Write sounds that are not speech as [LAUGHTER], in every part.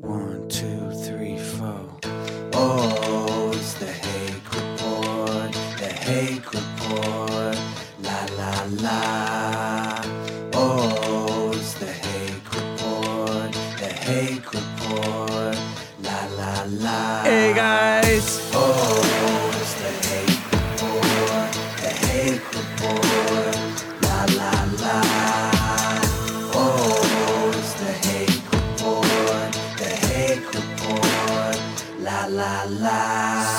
One, two, three, four. Oh, it's the Hake Report. The Hake Report. La la la. Oh, it's the Hake Report. The Hake Report. La la la. Hey guys!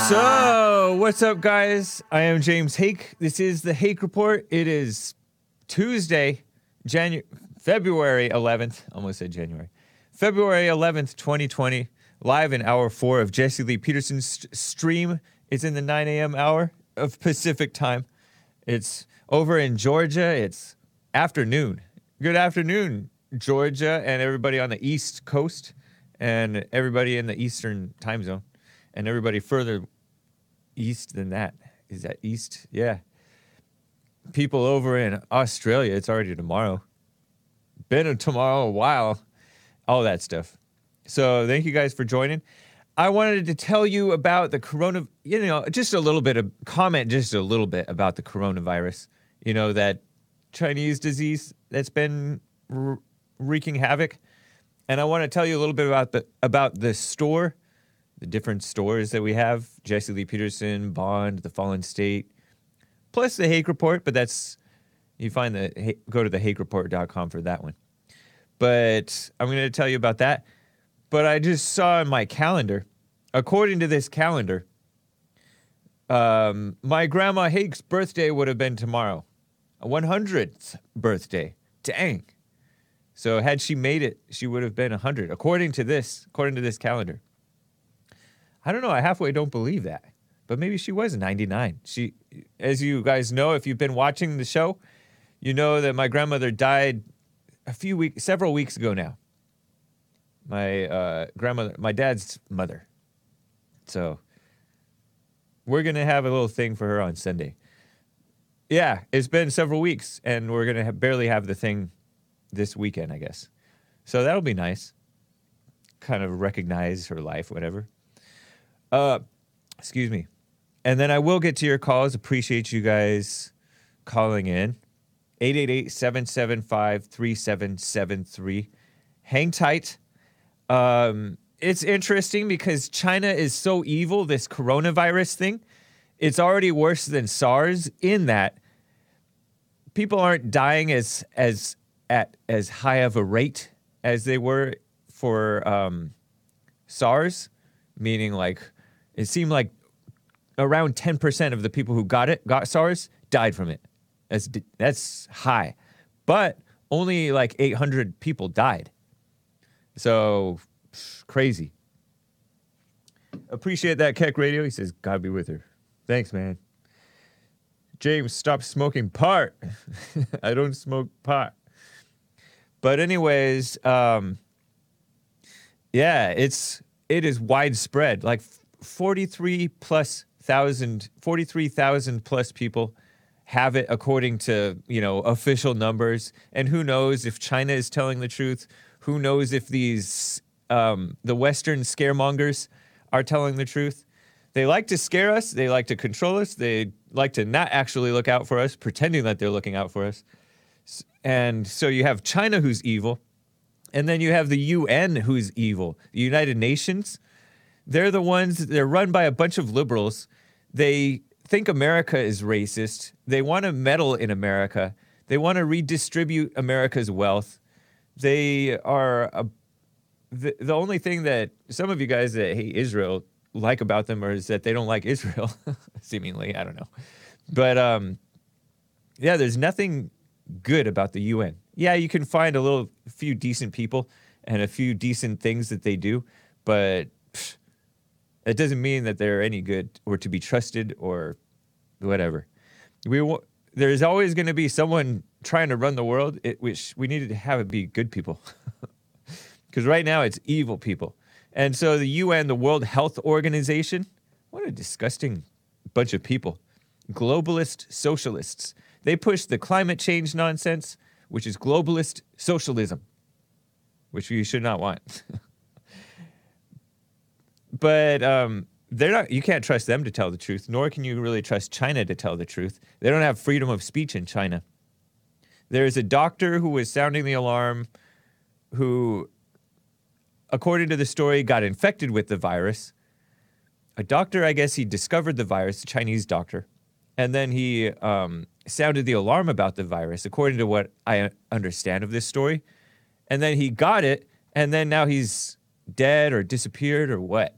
So, what's up, guys? I am James Hake. This is the Hake Report. It is Tuesday, January, February 11th. Almost said January. February 11th, 2020. Live in hour four of Jesse Lee Peterson's st- stream. It's in the 9 a.m. hour of Pacific time. It's over in Georgia. It's afternoon. Good afternoon, Georgia, and everybody on the East Coast, and everybody in the Eastern time zone, and everybody further east than that. Is that east? Yeah. People over in Australia, it's already tomorrow. Been a tomorrow a while. All that stuff. So thank you guys for joining. I wanted to tell you about the corona, you know, just a little bit of comment, just a little bit about the coronavirus. You know, that Chinese disease that's been wreaking havoc. And I want to tell you a little bit about the about the store, the different stores that we have: Jesse Lee Peterson, Bond, The Fallen State, plus the Hake Report. But that's you find the go to the thehakereport.com for that one. But I'm going to tell you about that. But I just saw in my calendar, according to this calendar, um, my grandma Hake's birthday would have been tomorrow, a 100th birthday. Dang. So had she made it, she would have been 100, according to this, according to this calendar. I don't know. I halfway don't believe that, but maybe she was 99. She, as you guys know, if you've been watching the show, you know that my grandmother died a few weeks, several weeks ago now. My uh, grandmother, my dad's mother. So we're gonna have a little thing for her on Sunday. Yeah, it's been several weeks, and we're gonna have, barely have the thing this weekend, I guess. So that'll be nice. Kind of recognize her life, whatever. Uh, excuse me. And then I will get to your calls. Appreciate you guys calling in. 888-775-3773. Hang tight. Um, it's interesting because China is so evil, this coronavirus thing. It's already worse than SARS in that people aren't dying as as at as high of a rate as they were for um, SARS, meaning like it seemed like around 10% of the people who got it got SARS died from it. That's that's high. But only like 800 people died. So crazy. Appreciate that Keck Radio. He says, God be with her. Thanks, man. James, stop smoking pot. [LAUGHS] I don't smoke pot. But anyways, um, yeah, it's it is widespread. Like 43 plus thousand, 43,000 plus people have it according to, you know, official numbers. And who knows if China is telling the truth? Who knows if these um, the Western scaremongers are telling the truth? They like to scare us. They like to control us. They like to not actually look out for us, pretending that they're looking out for us. And so you have China who's evil, and then you have the UN who's evil. The United Nations, they're the ones, they're run by a bunch of liberals. They think America is racist. They want to meddle in America. They want to redistribute America's wealth. They are a, the, the only thing that some of you guys that hate Israel like about them is that they don't like Israel, [LAUGHS] seemingly. I don't know. But um, yeah, there's nothing good about the UN. Yeah, you can find a little few decent people and a few decent things that they do, but that doesn't mean that they're any good or to be trusted or whatever. We wa- there's always going to be someone trying to run the world, it, which we needed to have it be good people. [LAUGHS] Because right now it's evil people. And so the UN, the World Health Organization, what a disgusting bunch of people. Globalist socialists. They push the climate change nonsense, which is globalist socialism, which we should not want. [LAUGHS] but um, they're not. You can't trust them to tell the truth, nor can you really trust China to tell the truth. They don't have freedom of speech in China. There's a doctor who was sounding the alarm, who, according to the story, got infected with the virus. A doctor, I guess, he discovered the virus, a Chinese doctor, and then he um, sounded the alarm about the virus, according to what I understand of this story. And then he got it, and then now he's dead or disappeared or what?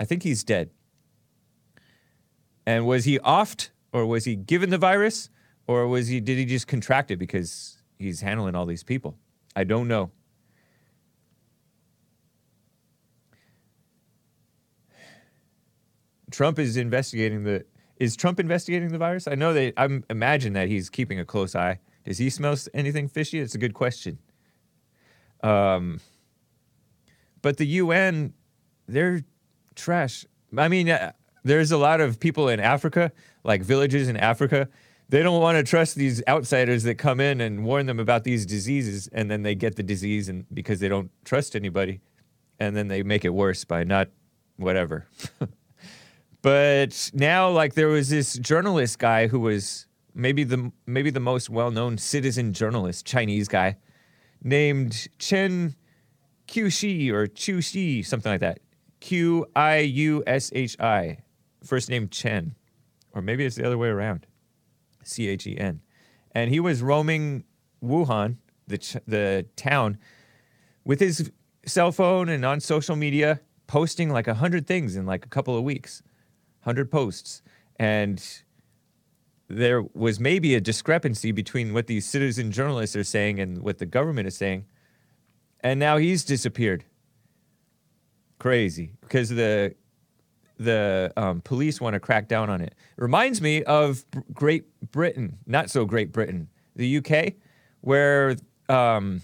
I think he's dead. And was he offed or was he given the virus or was he did he just contract it because he's handling all these people? I don't know. Trump is investigating the is Trump investigating the virus? I know that I imagine that he's keeping a close eye. Does he smell anything fishy? It's a good question. Um, but the UN, they're trash. I mean, uh, there's a lot of people in Africa, like villages in Africa. They don't want to trust these outsiders that come in and warn them about these diseases, and then they get the disease, and because they don't trust anybody, and then they make it worse by not whatever. [LAUGHS] but now, like there was this journalist guy who was maybe the maybe the most well-known citizen journalist, Chinese guy, named Chen Qiushi or Chu something like that. Q I U S H I. First name Chen. Or maybe it's the other way around. C H E N. And he was roaming Wuhan, the, ch- the town, with his cell phone and on social media, posting like 100 things in like a couple of weeks, 100 posts. And there was maybe a discrepancy between what these citizen journalists are saying and what the government is saying. And now he's disappeared crazy because the the um, police want to crack down on it. reminds me of Great Britain, not so Great Britain, the UK, where um,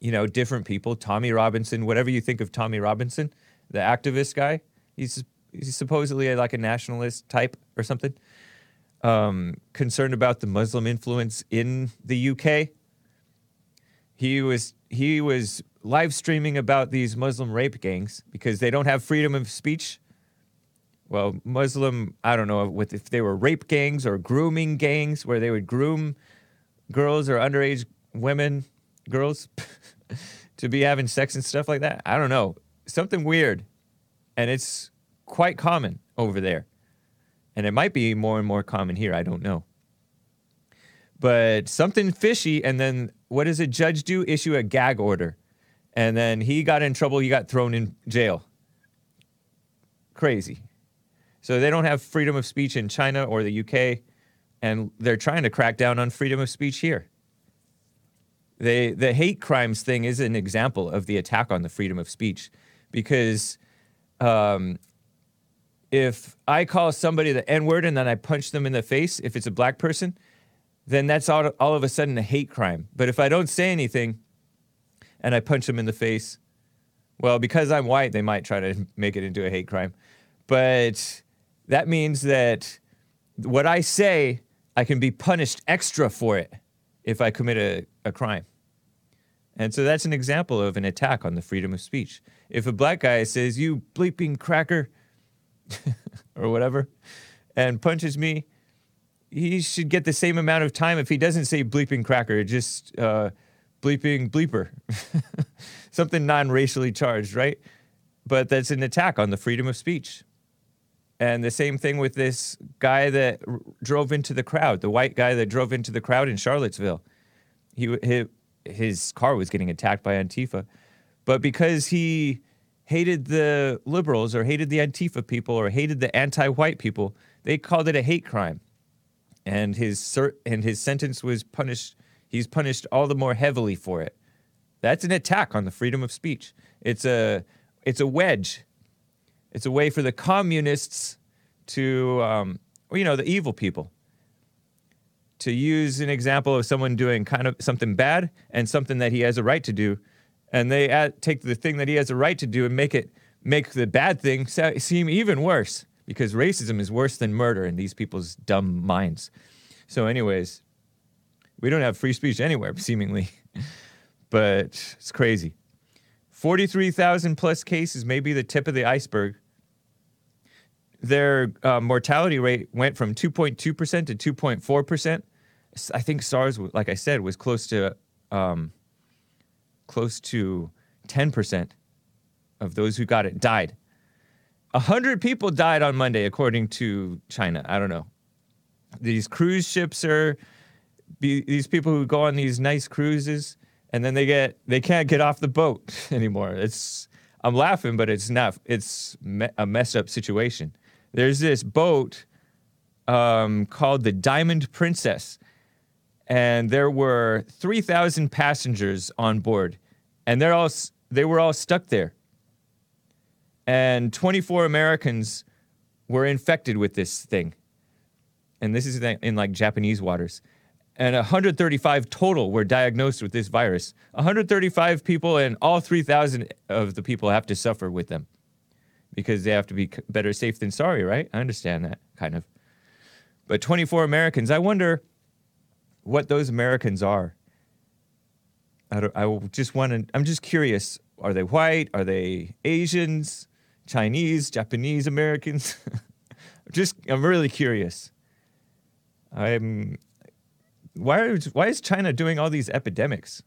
you know different people, Tommy Robinson, whatever you think of Tommy Robinson, the activist guy, he's he's supposedly like a nationalist type or something. Um, concerned about the Muslim influence in the UK. He was he was live streaming about these Muslim rape gangs because they don't have freedom of speech. Well, Muslim, I don't know with if they were rape gangs or grooming gangs where they would groom girls or underage women, girls, [LAUGHS] to be having sex and stuff like that. I don't know. Something weird. And it's quite common over there. And it might be more and more common here. I don't know. But something fishy. And then what does a judge do? Issue a gag order and then he got in trouble. He got thrown in jail. Crazy. So they don't have freedom of speech in China or the UK, and they're trying to crack down on freedom of speech here. They, the hate crimes thing is an example of the attack on the freedom of speech because um, if I call somebody the N word and then I punch them in the face, if it's a black person, then that's all, all of a sudden a hate crime. But if I don't say anything, and I punch them in the face. Well, because I'm white, they might try to make it into a hate crime. But that means that what I say, I can be punished extra for it if I commit a, a crime. And so that's an example of an attack on the freedom of speech. If a black guy says, you bleeping cracker, [LAUGHS] or whatever, and punches me, he should get the same amount of time if he doesn't say bleeping cracker, just uh, bleeping bleeper, [LAUGHS] something non racially charged, right? But that's an attack on the freedom of speech. And the same thing with this guy that r- drove into the crowd, the white guy that drove into the crowd in Charlottesville. He, he, his car was getting attacked by Antifa. But because he hated the liberals or hated the Antifa people or hated the anti white people, they called it a hate crime. And his, and his sentence was punished he's punished all the more heavily for it. That's an attack on the freedom of speech. It's a, it's a wedge. It's a way for the communists to, um, you know, the evil people, to use an example of someone doing kind of something bad and something that he has a right to do, and they add, take the thing that he has a right to do and make it make the bad thing seem even worse because racism is worse than murder in these people's dumb minds. So, anyways, we don't have free speech anywhere, seemingly. [LAUGHS] but it's crazy. 43,000 plus cases may be the tip of the iceberg. Their uh, mortality rate went from 2.2% to 2.4%. I think SARS, like I said, was close to um, close to 10% of those who got it died. 100 people died on Monday, according to China. I don't know. These cruise ships are these people who go on these nice cruises and then they get they can't get off the boat [LAUGHS] anymore. It's I'm laughing, but it's not. It's me, a messed up situation. There's this boat um, called the Diamond Princess, and there were 3,000 passengers on board, and they're all they were all stuck there. And 24 Americans were infected with this thing, and this is in like Japanese waters and 135 total were diagnosed with this virus. 135 people, and all 3,000 of the people have to suffer with them because they have to be better safe than sorry, right? I understand that, kind of. But 24 Americans, I wonder what those Americans are. I, I just want to, I'm just curious. Are they white? Are they Asians, Chinese, Japanese Americans? [LAUGHS] just, I'm really curious. I'm why, are, why is China doing all these epidemics?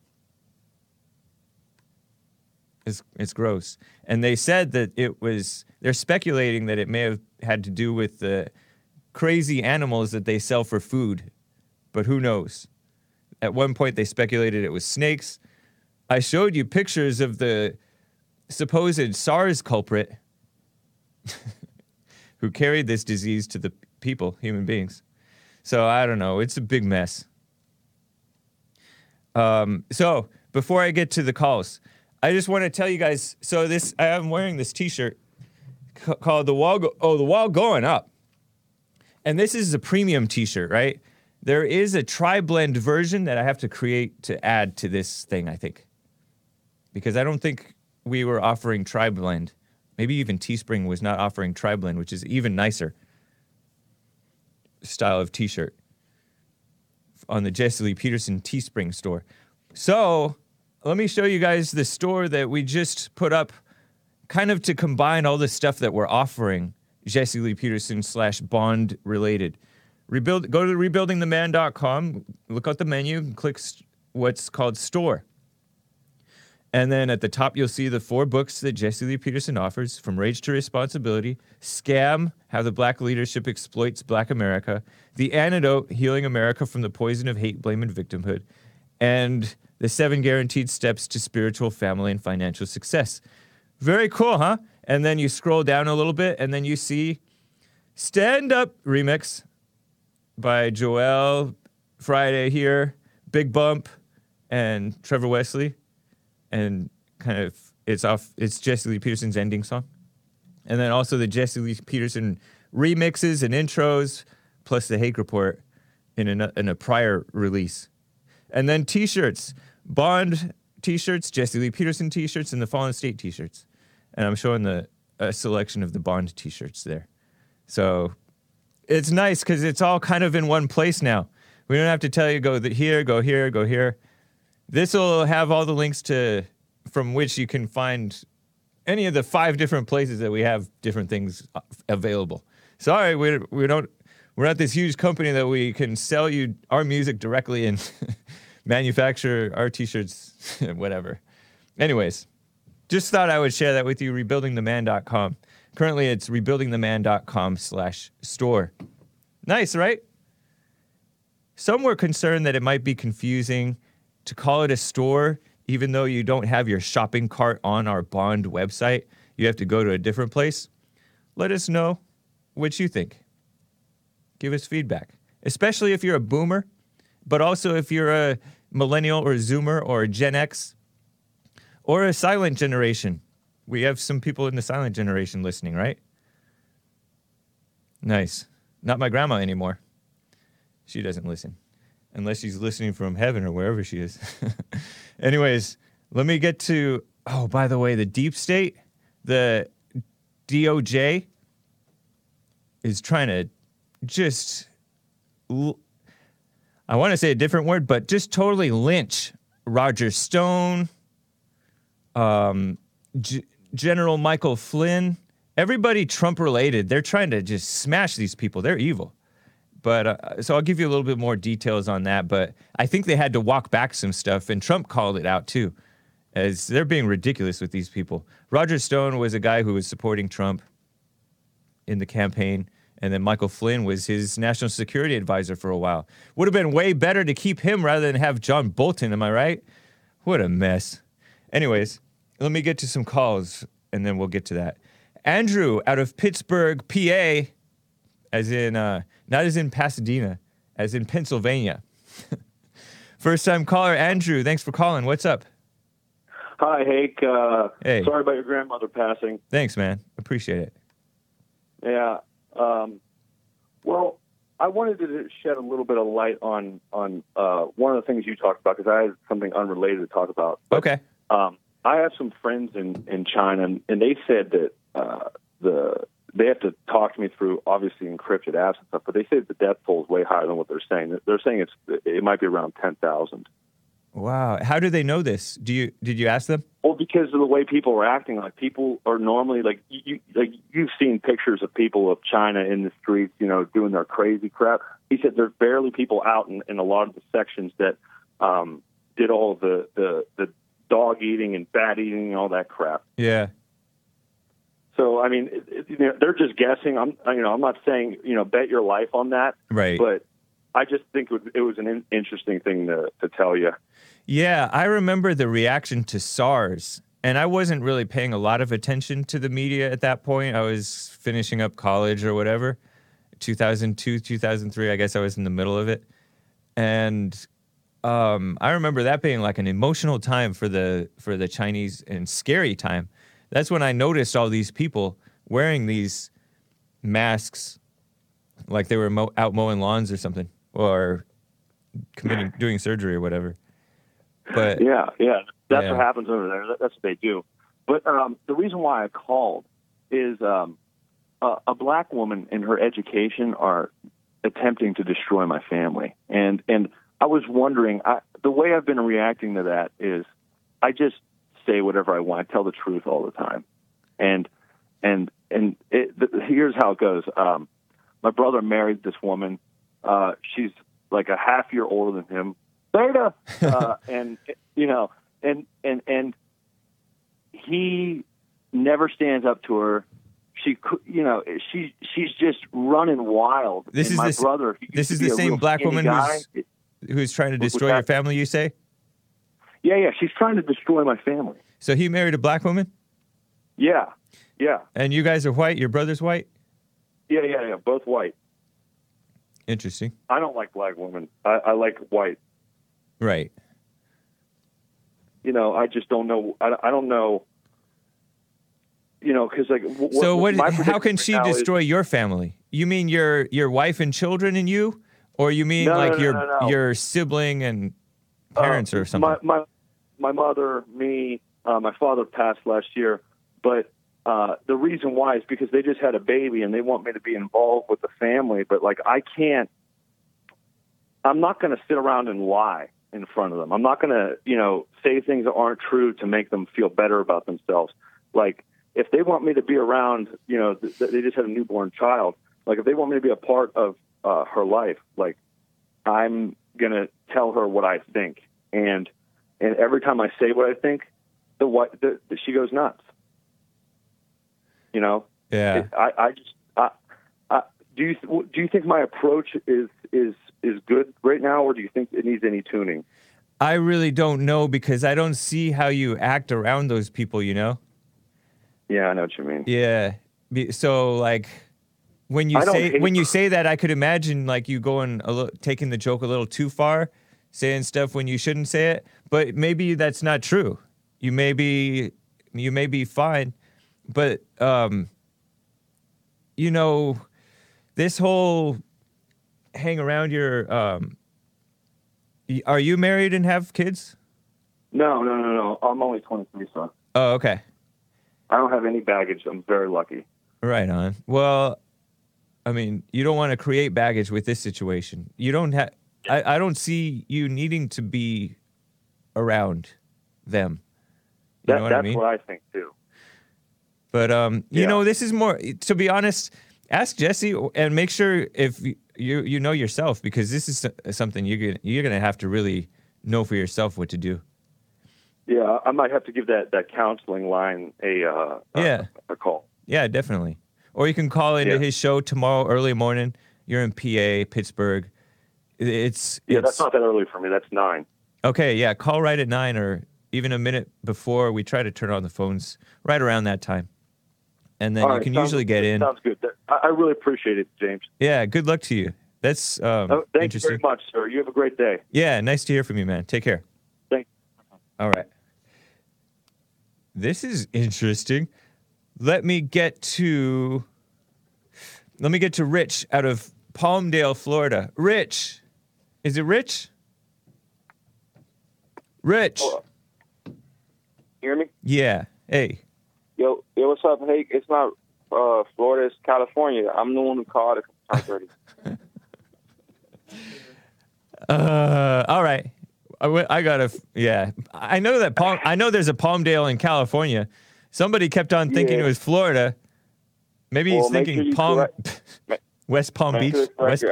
It's, it's gross. And they said that it was, they're speculating that it may have had to do with the crazy animals that they sell for food, but who knows? At one point, they speculated it was snakes. I showed you pictures of the supposed SARS culprit [LAUGHS] who carried this disease to the people, human beings. So I don't know. It's a big mess. Um, so before I get to the calls, I just want to tell you guys. So this, I am wearing this T-shirt called the wall. Go- oh, the wall going up, and this is a premium T-shirt, right? There is a tri-blend version that I have to create to add to this thing. I think because I don't think we were offering tri-blend. Maybe even Teespring was not offering tri-blend, which is even nicer style of T-shirt on the Jesse Lee Peterson Teespring store. So let me show you guys the store that we just put up, kind of to combine all the stuff that we're offering Jesse Lee Peterson slash Bond related. Rebuild. Go to rebuildingtheman.com. Look out the menu. Click what's called store. And then at the top, you'll see the four books that Jesse Lee Peterson offers From Rage to Responsibility, Scam How the Black Leadership Exploits Black America, The Antidote Healing America from the Poison of Hate, Blame, and Victimhood, and The Seven Guaranteed Steps to Spiritual, Family, and Financial Success. Very cool, huh? And then you scroll down a little bit, and then you see Stand Up Remix by Joel Friday here, Big Bump, and Trevor Wesley and kind of it's off. It's Jesse Lee Peterson's ending song, and then also the Jesse Lee Peterson remixes and intros, plus the Hake Report in a, in a prior release, and then T-shirts, Bond T-shirts, Jesse Lee Peterson T-shirts, and the Fallen State T-shirts, and I'm showing the a selection of the Bond T-shirts there, so it's nice because it's all kind of in one place now. We don't have to tell you go here, go here, go here. This will have all the links to from which you can find any of the five different places that we have different things uh, available. Sorry, we we don't we're not this huge company that we can sell you our music directly and [LAUGHS] manufacture our t-shirts [LAUGHS] whatever. Anyways, just thought I would share that with you rebuildingtheman.com. Currently it's rebuildingtheman.com slash store. Nice, right? Some were concerned that it might be confusing to call it a store, even though you don't have your shopping cart on our Bond website, you have to go to a different place. Let us know what you think. Give us feedback, especially if you're a boomer, but also if you're a millennial or a zoomer or a Gen X or a silent generation. We have some people in the silent generation listening, right? Nice. Not my grandma anymore. She doesn't listen unless she's listening from heaven or wherever she is. [LAUGHS] Anyways, let me get to. Oh, by the way, the deep state, the DOJ is trying to just. I want to say a different word, but just totally lynch Roger Stone, um, G- General Michael Flynn, everybody Trump related, they're trying to just smash these people. They're evil. But uh, so I'll give you a little bit more details on that. But I think they had to walk back some stuff, and Trump called it out too, as they're being ridiculous with these people. Roger Stone was a guy who was supporting Trump in the campaign, and then Michael Flynn was his national security advisor for a while. Would have been way better to keep him rather than have John Bolton. Am I right? What a mess. Anyways, let me get to some calls, and then we'll get to that. Andrew out of Pittsburgh, PA, as in uh, not as in Pasadena, as in Pennsylvania. [LAUGHS] First time caller, Andrew. Thanks for calling. What's up? Hi, Hake. Uh, Hey. Sorry about your grandmother passing. Thanks, man. Appreciate it. Yeah. Um, well, I wanted to shed a little bit of light on on uh, one of the things you talked about because I had something unrelated to talk about. Okay. Um, I have some friends in in China, and, and they said that uh, the they have to talk to me through obviously encrypted apps and stuff, but they say the death toll is way higher than what they're saying. They're saying it's it might be around ten thousand. Wow. How do they know this? Do you did you ask them? Well, because of the way people are acting, like people are normally like you, like you've seen pictures of people of China in the streets, you know, doing their crazy crap. He said there's barely people out in, in a lot of the sections that um, did all the, the the dog eating and bat eating and all that crap. Yeah. So I mean, it, it, you know, they're just guessing. I'm you know I'm not saying you know bet your life on that, Right. but I just think it was, it was an in, interesting thing to to tell you. Yeah, I remember the reaction to SARS, and I wasn't really paying a lot of attention to the media at that point. I was finishing up college or whatever. 2002, 2003, I guess I was in the middle of it. And um, I remember that being like an emotional time for the for the Chinese and scary time. That's when I noticed all these people wearing these masks like they were mo- out mowing lawns or something or committing doing surgery or whatever. But Yeah, yeah, that's Yeah. what happens over there. That's what they do. But um, the reason why I called is um, a, a black woman and her education are attempting to destroy my family, and and I was wondering. I, the way I've been reacting to that is, I just say whatever I want. I tell the truth all the time, and and and it, th- here's how it goes. Um, my brother married this woman. Uh, she's like a half year older than him. Beta, [LAUGHS] uh, and you know, and and and he never stands up to her. She, you know, she she's just running wild. This And is my the s- brother. this is the same black woman guy. who's who's trying to destroy your family, you say? Yeah, yeah, she's trying to destroy my family. So he married a black woman Yeah, yeah, and you guys are white, your brother's white? yeah, yeah, yeah. Both white. Interesting. I don't like black women. I, I like white. Right. You know, I just don't know. I, I don't know. You know, because like. w- So what how can she predicament now is- destroy your family? You mean your your wife and children and you? Or you mean No, like no, your no, no. your sibling and parents Uh, or something? My my, my mother, me, uh, my father passed last year, but uh, the reason why is because they just had a baby and they want me to be involved with the family. But like I can't, I'm not going to sit around and lie in front of them. I'm not going to, you know, say things that aren't true to make them feel better about themselves. Like if they want me to be around, you know, th- th- they just had a newborn child. Like if they want me to be a part of uh, her life, like I'm gonna tell her what I think, and and every time I say what I think, the what the, the, she goes nuts. You know, yeah. It- I I just I, I do you do you think my approach is is is good right now, or do you think it needs any tuning? I really don't know because I don't see how you act around those people, you know? Yeah, I know what you mean. Yeah. So like when you say when you say that, I could imagine like you going a little taking the joke a little too far, saying stuff when you shouldn't say it. But maybe that's not true. You may be you may be fine, but um, you know, this whole hang around your um, are you married and have kids? No, no, no, no. I'm only 23, son. Oh, okay. I don't have any baggage. I'm very lucky. Right on. Well, I mean, you don't want to create baggage with this situation. You don't have. I, I don't see you needing to be around them. You That, know what that's I mean? what I think too. But um, you Yeah. know, this is more. To be honest, ask Jesse and make sure if you you, know yourself because this is something you're gonna you're gonna have to really know for yourself what to do. Yeah, I might have to give that that counseling line a uh, a- Yeah. a, call. Yeah, definitely. Or you can call into Yeah. his show tomorrow early morning. You're in PA, Pittsburgh. It- It's Yeah, it's that's not that early for me. That's nine. okay. Yeah, call right at nine or even a minute before. We try to turn on the phones right around that time, and then All you right, can sounds- usually get in. Sounds good. I, I really appreciate it, James. Yeah, good luck to you. That's um, Oh, thank you very much, sir. You have a great day. Yeah, nice to hear from you, man. Take care. Thank All right. This is interesting. Let me get to let me get to Rich out of Palmdale, Florida. Rich. Is it Rich? Rich. Oh. hear me? Yeah. Hey. Yo, yo, what's up? Hey, it's not uh, Florida, it's California. I'm the one who called a times already. Uh all right. I, w- I got to yeah. I know that Palm I know there's a Palmdale in California. Somebody kept on thinking Yeah. it was Florida. Maybe Well, he's thinking sure Palm correct- [LAUGHS] West Palm Beach, sure to correct West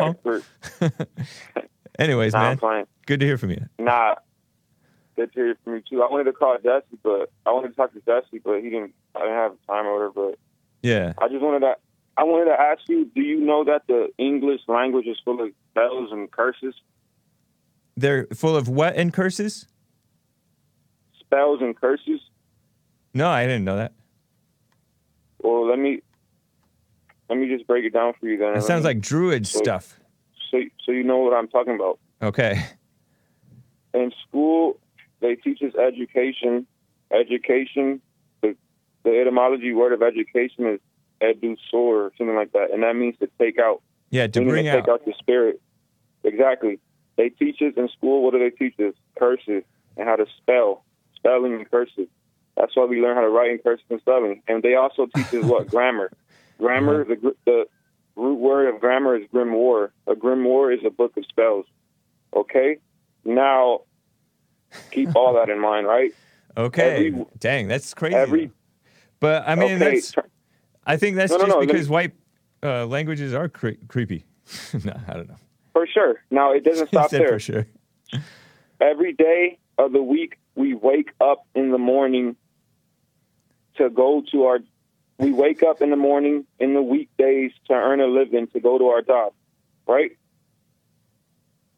Palm. [LAUGHS] Anyways, Nah, I'm man, playing. good to hear from you. Nah, good to hear from you too. I wanted to call Jesse, but I wanted to talk to Jesse, but he didn't. I didn't have time or whatever. But Yeah. I just wanted to. I wanted to ask you: Do you know that the English language is full of spells and curses? They're full of what and curses? Spells and curses. No, I didn't know that. Well, let me let me just break it down for you. Then It sounds like druid So- stuff. So so you know what I'm talking about. Okay. in school they teach us education. Education, the, the etymology word of education is edusor or something like that, and that means to take out. Yeah, to bring to out. take out the spirit. Exactly. They teach us in school. What do they teach us? Cursive and how to spell, spelling and cursive. That's why we learn how to write in cursive and spelling. And they also teach us what [LAUGHS] grammar. Grammar. The the root word of grammar is grimoire. A grimoire is a book of spells. Okay. Now, keep all that in mind, right? [LAUGHS] Okay. every- Dang, that's crazy. every- but I mean, okay. that's. I think that's No, no, just no, let because white uh, languages are cre- creepy. [LAUGHS] no, I don't know. For sure. Now it doesn't [LAUGHS] stop there. for sure. every day of the week we wake up in the morning to go to our we wake up in the morning in the weekdays to earn a living to go to our job right?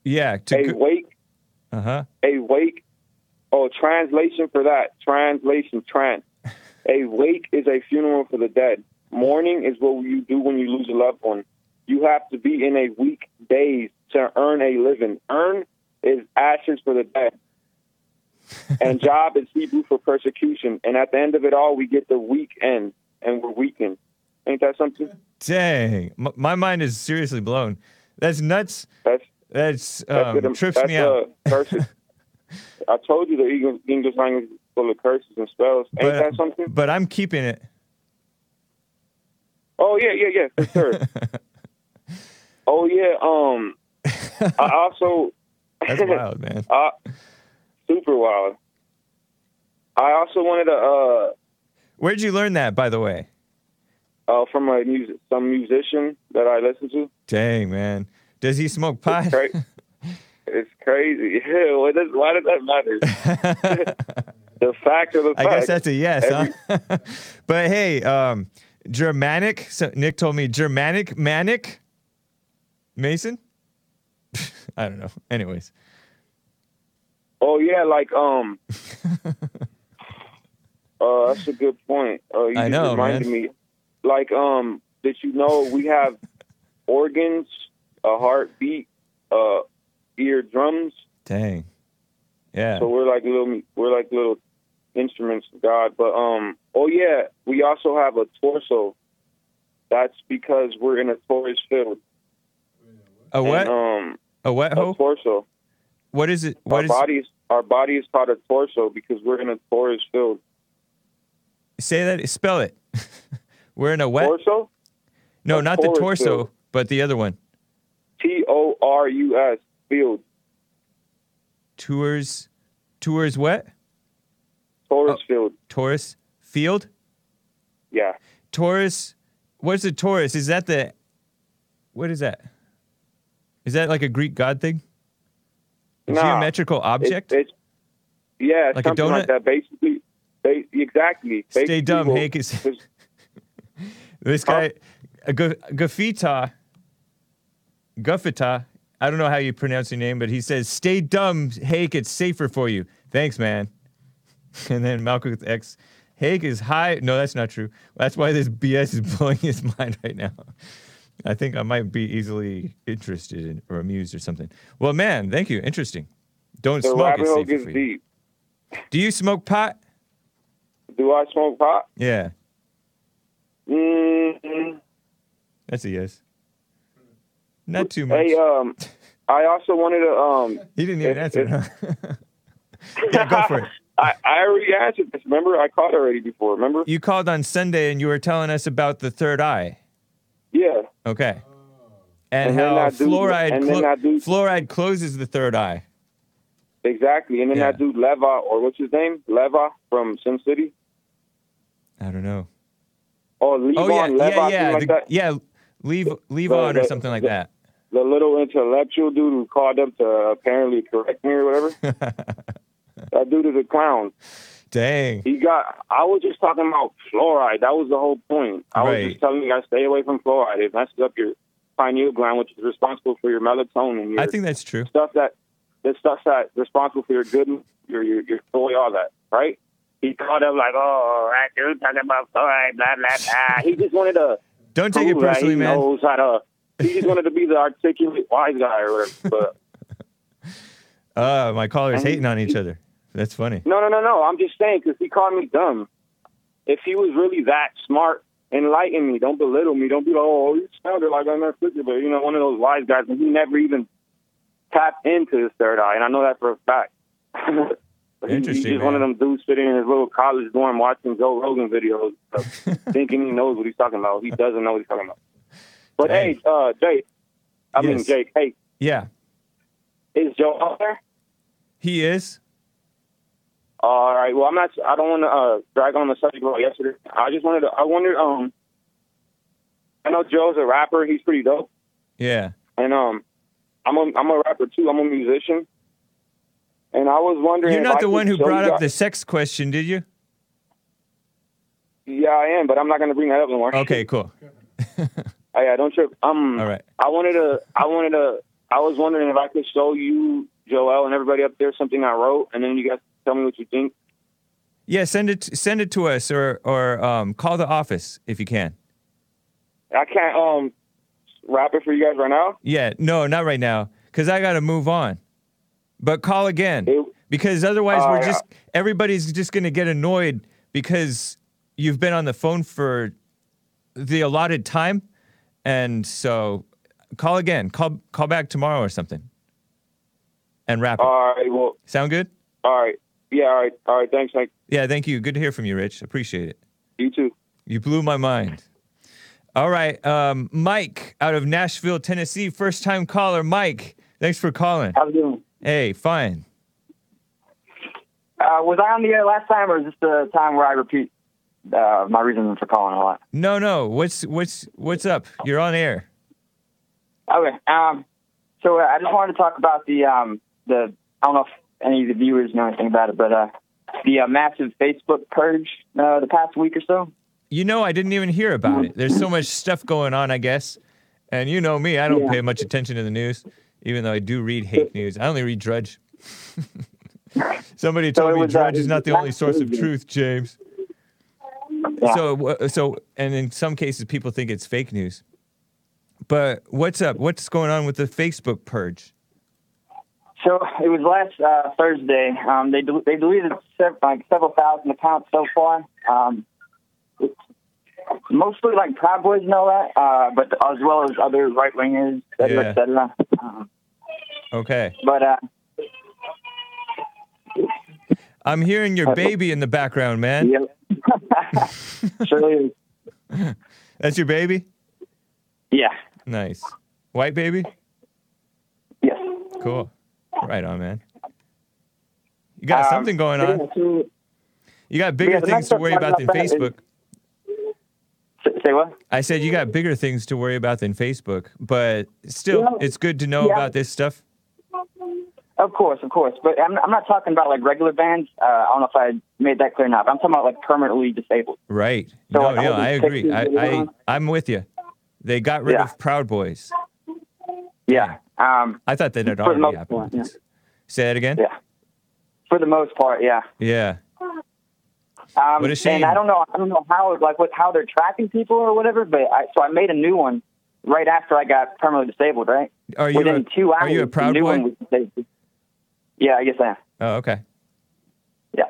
Yeah. To a go- wake uh huh. a wake oh translation for that. Translation trans. A wake is a funeral for the dead. Mourning is what you do when you lose a loved one. You have to be in a week days to earn a living. Earn is ashes for the dead. And [LAUGHS] job is Hebrew for persecution. And at the end of it all, we get the weekend, and we're weakened. Ain't that something? Dang, M- my mind is seriously blown. That's nuts. That's That's that's, um, it. trips that's me out. uh, curses. [LAUGHS] I told you the English, English language is full of curses and spells. Ain't But- that something? But I'm keeping it. Oh yeah, yeah, yeah, for sure. [LAUGHS] oh yeah. Um, I also [LAUGHS] That's wild, man. uh, super wild. I also wanted to uh Where'd you learn that, by the way? uh from a music some musician that I listen to. Dang, man. Does he smoke pot? It's, cra- it's crazy. Yeah, [LAUGHS] what does, why does that matter? [LAUGHS] the fact of the I fact. guess that's a yes, huh? [LAUGHS] but hey, um, Germanic. So Nick told me Germanic manic. Mason. I don't know. Anyways, oh yeah, like um. Uh, that's a good point. Uh, you I just know, reminded man. me. Like um, did you know we have [LAUGHS] organs, a heartbeat, uh, eardrums. dang. Yeah. So we're like little, we're like little instruments of God. But um, oh yeah, we also have a torso. That's because we're in a torus field. a what? And, um, a what? a Ho? torso. What is it? our What is? body is our body is called a torso because we're in a torus field. Say that. Spell it. [LAUGHS] We're in a what? Torso, no, not the torso, field. but the other one. T O R U S field, Tours. Tours what? torus Oh. field. torus field. Yeah. Taurus. What's a Taurus? Is that the? What is that? Is that like a Greek god thing? A Nah. geometrical object? it's yeah, Like a something donut? like that. Basically, exactly. Stay dumb, Hank is. [LAUGHS] This guy, Gu- Gafita, Guffita. I don't know how you pronounce your name, but he says, "Stay dumb, Hake. It's safer for you." Thanks, man. [LAUGHS] And then Malcolm X, Hake is high. No, that's not true. That's why this BS is [LAUGHS] blowing his mind right now. I think I might be easily interested in, or amused or something. Well, man, thank you. Interesting. Don't the smoke. rabbit It's hole safer gets for you. deep. Do you smoke pot? Do I smoke pot? Yeah, mm that's a yes. Not too much. Hey, um, I also wanted to um. [LAUGHS] He didn't even It- answer. it- huh? [LAUGHS] yeah, go for it. [LAUGHS] I, I already answered this. Remember, I called already before. Remember? You called on Sunday and you were telling us about the third eye. Yeah. Okay. And, And how dude- fluoride and clo- dude- fluoride closes the third eye. Exactly. And then Yeah. that dude Leva, or what's his name? Leva from Sim City. I don't know. Or Levon, oh yeah, Leva, yeah, yeah, like the- that. yeah. Leave leave on or something like the- that. The little intellectual dude who called up to apparently correct me or whatever. [LAUGHS] that dude is a clown. Dang. He got. I was just talking about fluoride. That was the whole point. I was just telling you guys stay away from fluoride. It messes up your pineal gland, which is responsible for your melatonin. Your I think that's true. stuff that the stuff that responsible for your good, your your your joy, all that, right? He called up like, oh, that dude talking about fluoride, blah blah blah. He just wanted to Don't take it personally, he man. knows how to. He just wanted to be the articulate wise guy or whatever. But [LAUGHS] Uh, my callers And he- hating on each other. That's funny. no, no, no, no. I'm just saying because he called me dumb. If he was really that smart, enlighten me. Don't belittle me. Don't be like, oh, you sounded like I'm not but you know, one of those wise guys. And he never even tapped into his third eye, and I know that for a fact. [LAUGHS] He- Interesting, He's just one of them dudes sitting in his little college dorm watching Joe Rogan videos, uh, [LAUGHS] thinking he knows what he's talking about. He doesn't know what he's talking about. But Dang. hey, uh, Jake, I mean Jake. Hey, Yeah, is Joe out there? he is. All right. Well, I'm not. I don't want to uh, drag on the subject about yesterday. I just wanted to. I wondered. Um, I know Joel's a rapper. He's pretty dope. Yeah. And um, I'm a I'm a rapper too. I'm a musician. And I was wondering. You're not the one who brought up the sex question, did you? Yeah, I am, but I'm not going to bring that up no more. Okay, cool. [LAUGHS] Oh, yeah, don't trip. Um, All right. I wanted to. I wanted to. I was wondering if I could show you, Joel, and everybody up there something I wrote, and then you guys tell me what you think. Yeah, send it send it to us or or um, call the office if you can. I can't um rap it for you guys right now. Yeah, no, not right now, because I got to move on. But call again, It- because otherwise Oh, we're just everybody's just gonna get annoyed because you've been on the phone for the allotted time, and so call again. Call call back tomorrow or something, and rap it. All right. Well. Sound good? All right. Yeah. All right. All right. Thanks, Mike. Yeah, thank you. Good to hear from you, Rich. Appreciate it. You too. You blew my mind. All right, um, Mike out of Nashville, Tennessee, first time caller. Mike, thanks for calling. How's it doing? Hey, fine. Uh, was I on the air last time, or is this the time where I repeat uh, my reason for calling a lot? No, no. What's what's what's up? You're on air. Okay. Um, so uh, I just wanted to talk about the um, the I don't know if any of the viewers know anything about it, but uh, the uh, massive Facebook purge uh, the past week or so. You know, I didn't even hear about it. There's so much stuff going on, I guess. And you know me, I don't Yeah. pay much attention to the news, even though I do read hate news. I only read Drudge. [LAUGHS] Somebody told it me was, uh, Drudge is not the only source of truth, James. Yeah. So, so, and in some cases, people think it's fake news. But what's up? What's going on with the Facebook purge? So it was last uh, Thursday. Um, they del- they deleted sev- like several thousand accounts so far. Um, mostly like Proud Boys and all that, uh, but as well as other right wingers, et cetera, Yeah. et cetera. Um, Okay, but uh, I'm hearing your baby in the background, man. yeah, [LAUGHS] surely. [LAUGHS] That's your baby. yeah, Nice, white baby. yes. Cool. Right on, man. You got Um, something going on. You got bigger yeah, things to worry about than that is- Facebook. Say what? I said you got bigger things to worry about than Facebook, but still, Yeah. it's good to know Yeah. about this stuff. Of course, of course. But I'm, I'm not talking about like regular bands. Uh, I don't know if I made that clear enough. I'm talking about like permanently disabled. Right. So, no, like, no, I agree. I, I I'm with you. They got rid Yeah. of Proud Boys. Yeah. Um, I thought that had already happened. part, yeah. Say that again? yeah. For the most part, yeah. Yeah. Um, What a shame. And I don't know, I don't know how like what how they're tracking people or whatever. But I, so I made a new one right after I got permanently disabled. Right. Are you Within a, two hours, are you a Proud new Boy? one was. Yeah, I guess I am. Oh, okay. Yeah.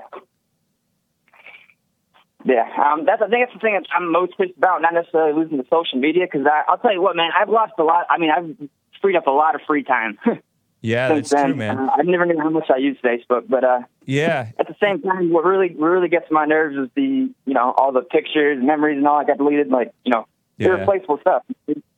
Yeah, um, that's I think that's the thing that I'm most pissed about, not necessarily losing to social media, because I'll tell you what, man, I've lost a lot. I mean, I've freed up a lot of free time [LAUGHS] Yeah, that's then. true, man. Uh, I never knew how much I used Facebook, but uh, Yeah. at the same time, what really what really gets my nerves is the you know all the pictures, memories, and all that got deleted, like you know Yeah. irreplaceable stuff.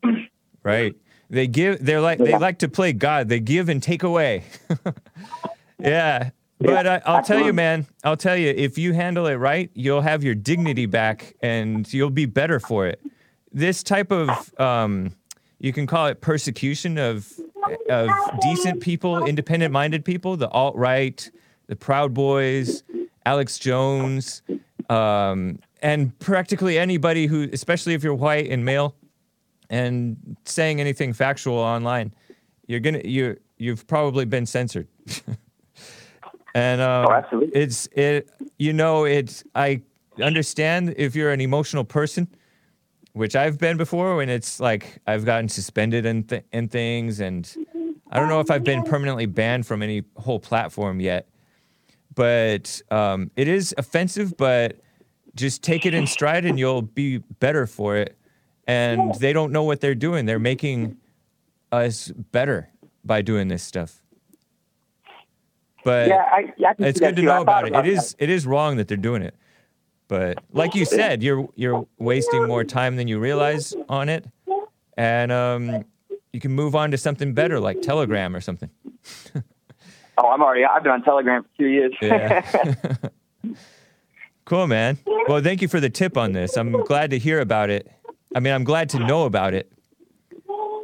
[CLEARS THROAT] Right. They give. They're like they like to play God. They give and take away. [LAUGHS] yeah. But I, I'll tell you, man. I'll tell you. If you handle it right, you'll have your dignity back, and you'll be better for it. This type of, um, you can call it persecution of of decent people, independent-minded people, the alt right, the Proud Boys, Alex Jones, um, and practically anybody who, especially if you're white and male, and saying anything factual online, you're gonna you you've probably been censored. [LAUGHS] and um, Oh, absolutely. it's it you know it's I understand if you're an emotional person, which I've been before, when it's like I've gotten suspended and th- and things, and I don't know if I've been permanently banned from any whole platform yet, but um, it is offensive, but just take it in stride and you'll be better for it. And they don't know what they're doing. They're making us better by doing this stuff. But yeah, I, I it's good to too. know about it. about It is it is wrong that they're doing it. But like you said, you're you're wasting more time than you realize on it. And um, you can move on to something better like Telegram or something. [LAUGHS] Oh, I'm already. I've been on Telegram for two years. Yeah. [LAUGHS] cool, man. Well, thank you for the tip on this. I'm glad to hear about it. I mean, I'm glad to know about it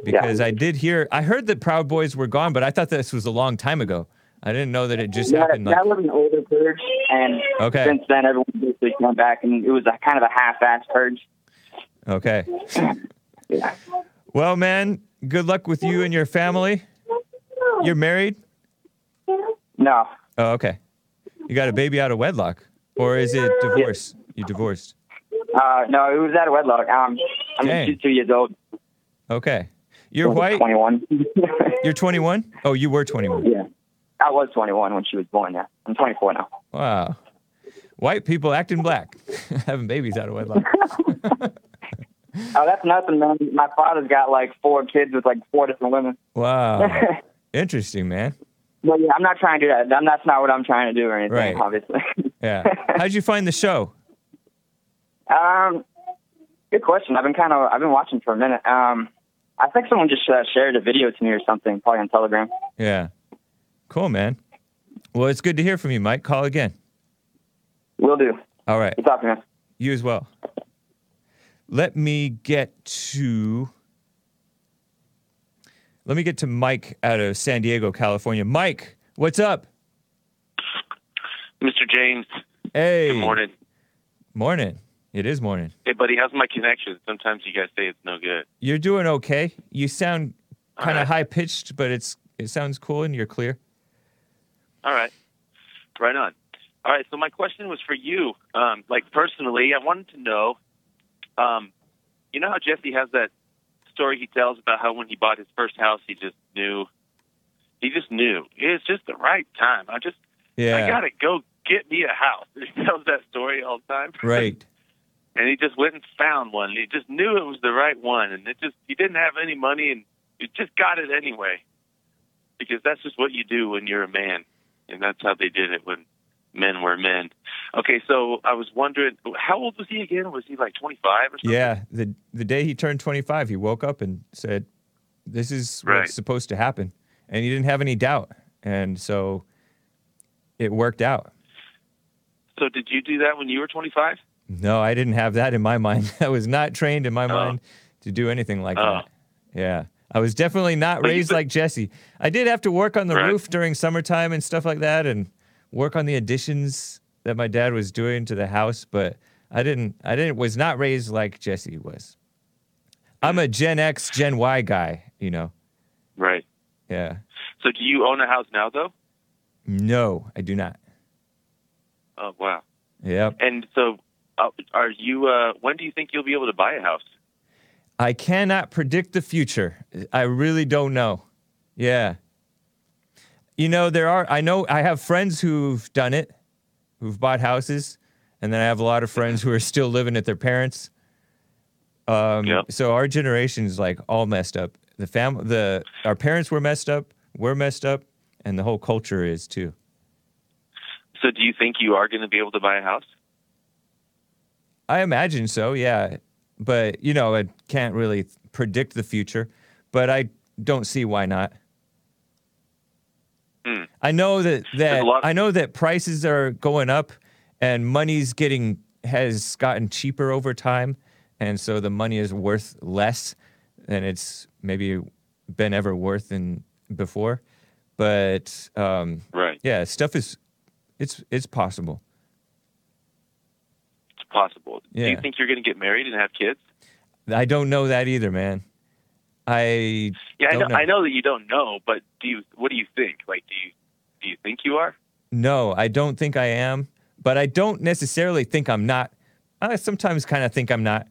because I did hear. I heard that Proud Boys were gone, but I thought this was a long time ago. I didn't know that it just Yeah, happened. Like, that was an older purge, and Okay. since then everyone basically come back, and it was a kind of a half-assed purge. okay. [LAUGHS] Yeah. Well, man, good luck with you and your family. You're married? No, Oh, okay. You got a baby out of wedlock, or is it divorce? You divorced? uh, no, it was out of wedlock. Um, I'm Dang. just two years old. Okay. You're white. Twenty-one. [LAUGHS] You're 21. Oh, you were 21. yeah, I was 21 when she was born. Yeah, I'm 24 now. Wow. White people acting black, [LAUGHS] having babies out of wedlock. [LAUGHS] Oh, that's nothing, man. My father's got like four kids with like four different women. Wow. Interesting, man. But yeah, I'm not trying to do that. That's not what I'm trying to do or anything, Right. obviously. [LAUGHS] Yeah. [LAUGHS] How'd you find the show? um, good question. I've been kind of I've been watching for a minute. Um, I think someone just uh, shared a video to me or something, probably on Telegram. Yeah. Cool, man. Well, it's good to hear from you, Mike. Call again. Will do. All right. Good talking, man. You as well. Let me get to. Let me get to Mike out of San Diego, California. Mike, what's up? Mr. James, Hey. good morning. Morning. It is morning. Hey, buddy, how's my connection? Sometimes you guys say it's no good. You're doing okay. You sound kind of Alright. high pitched, but it's it sounds cool and you're clear. All right. Right on. All right, so my question was for you. Um, like, personally, I wanted to know um, you know how Jesse has that story he tells about how when he bought his first house, he just knew. He just knew. It's just the right time. I just, Yeah. I got to go get me a house. [LAUGHS] He tells that story all the time. Right. [LAUGHS] and he just went and found one. He just knew it was the right one, and it just he didn't have any money, and he just got it anyway, because that's just what you do when you're a man, and that's how they did it when men were men. Okay, so I was wondering, how old was he again? Was he like 25 or something? Yeah. The the day he turned 25, he woke up and said, "This is Right. what's supposed to happen," and he didn't have any doubt, and so it worked out. So did you do that when you were 25? No, I didn't have that in my mind. [LAUGHS] I was not trained in my Oh. mind to do anything like Oh. that. Yeah. I was definitely not But you- raised but- like Jesse. I did have to work on the Right. roof during summertime and stuff like that and work on the additions that my dad was doing to the house, but I didn't I didn't was not raised like Jesse was. I'm a Gen X, Gen Y guy, you know. Right. Yeah. So do you own a house now, though? No, I do not. Oh wow. Yep. And so, uh, are you? Uh, when do you think you'll be able to buy a house? I cannot predict the future. I really don't know. Yeah. You know, there are, I know, I have friends who've done it, who've bought houses, and then I have a lot of friends who are still living at their parents. Um, Yep. So our generation is like all messed up. The fam, the our parents were messed up, we're messed up, and the whole culture is too. So, do you think you are going to be able to buy a house? I imagine so, yeah. But you know, I can't really predict the future. But I don't see why not. Hmm. I know that that I know that prices are going up, and money's getting has gotten cheaper over time, and so the money is worth less than it's maybe been ever worth in before. But um, Right. yeah, stuff is it's it's possible. It's possible. Do you think you're going to get married and have kids? I don't know that either, man. I Yeah, I know, know. I know that you don't know, but do you? What do you think? Like, do you do you think you are? No, I don't think I am, but I don't necessarily think I'm not. I sometimes kind of think I'm not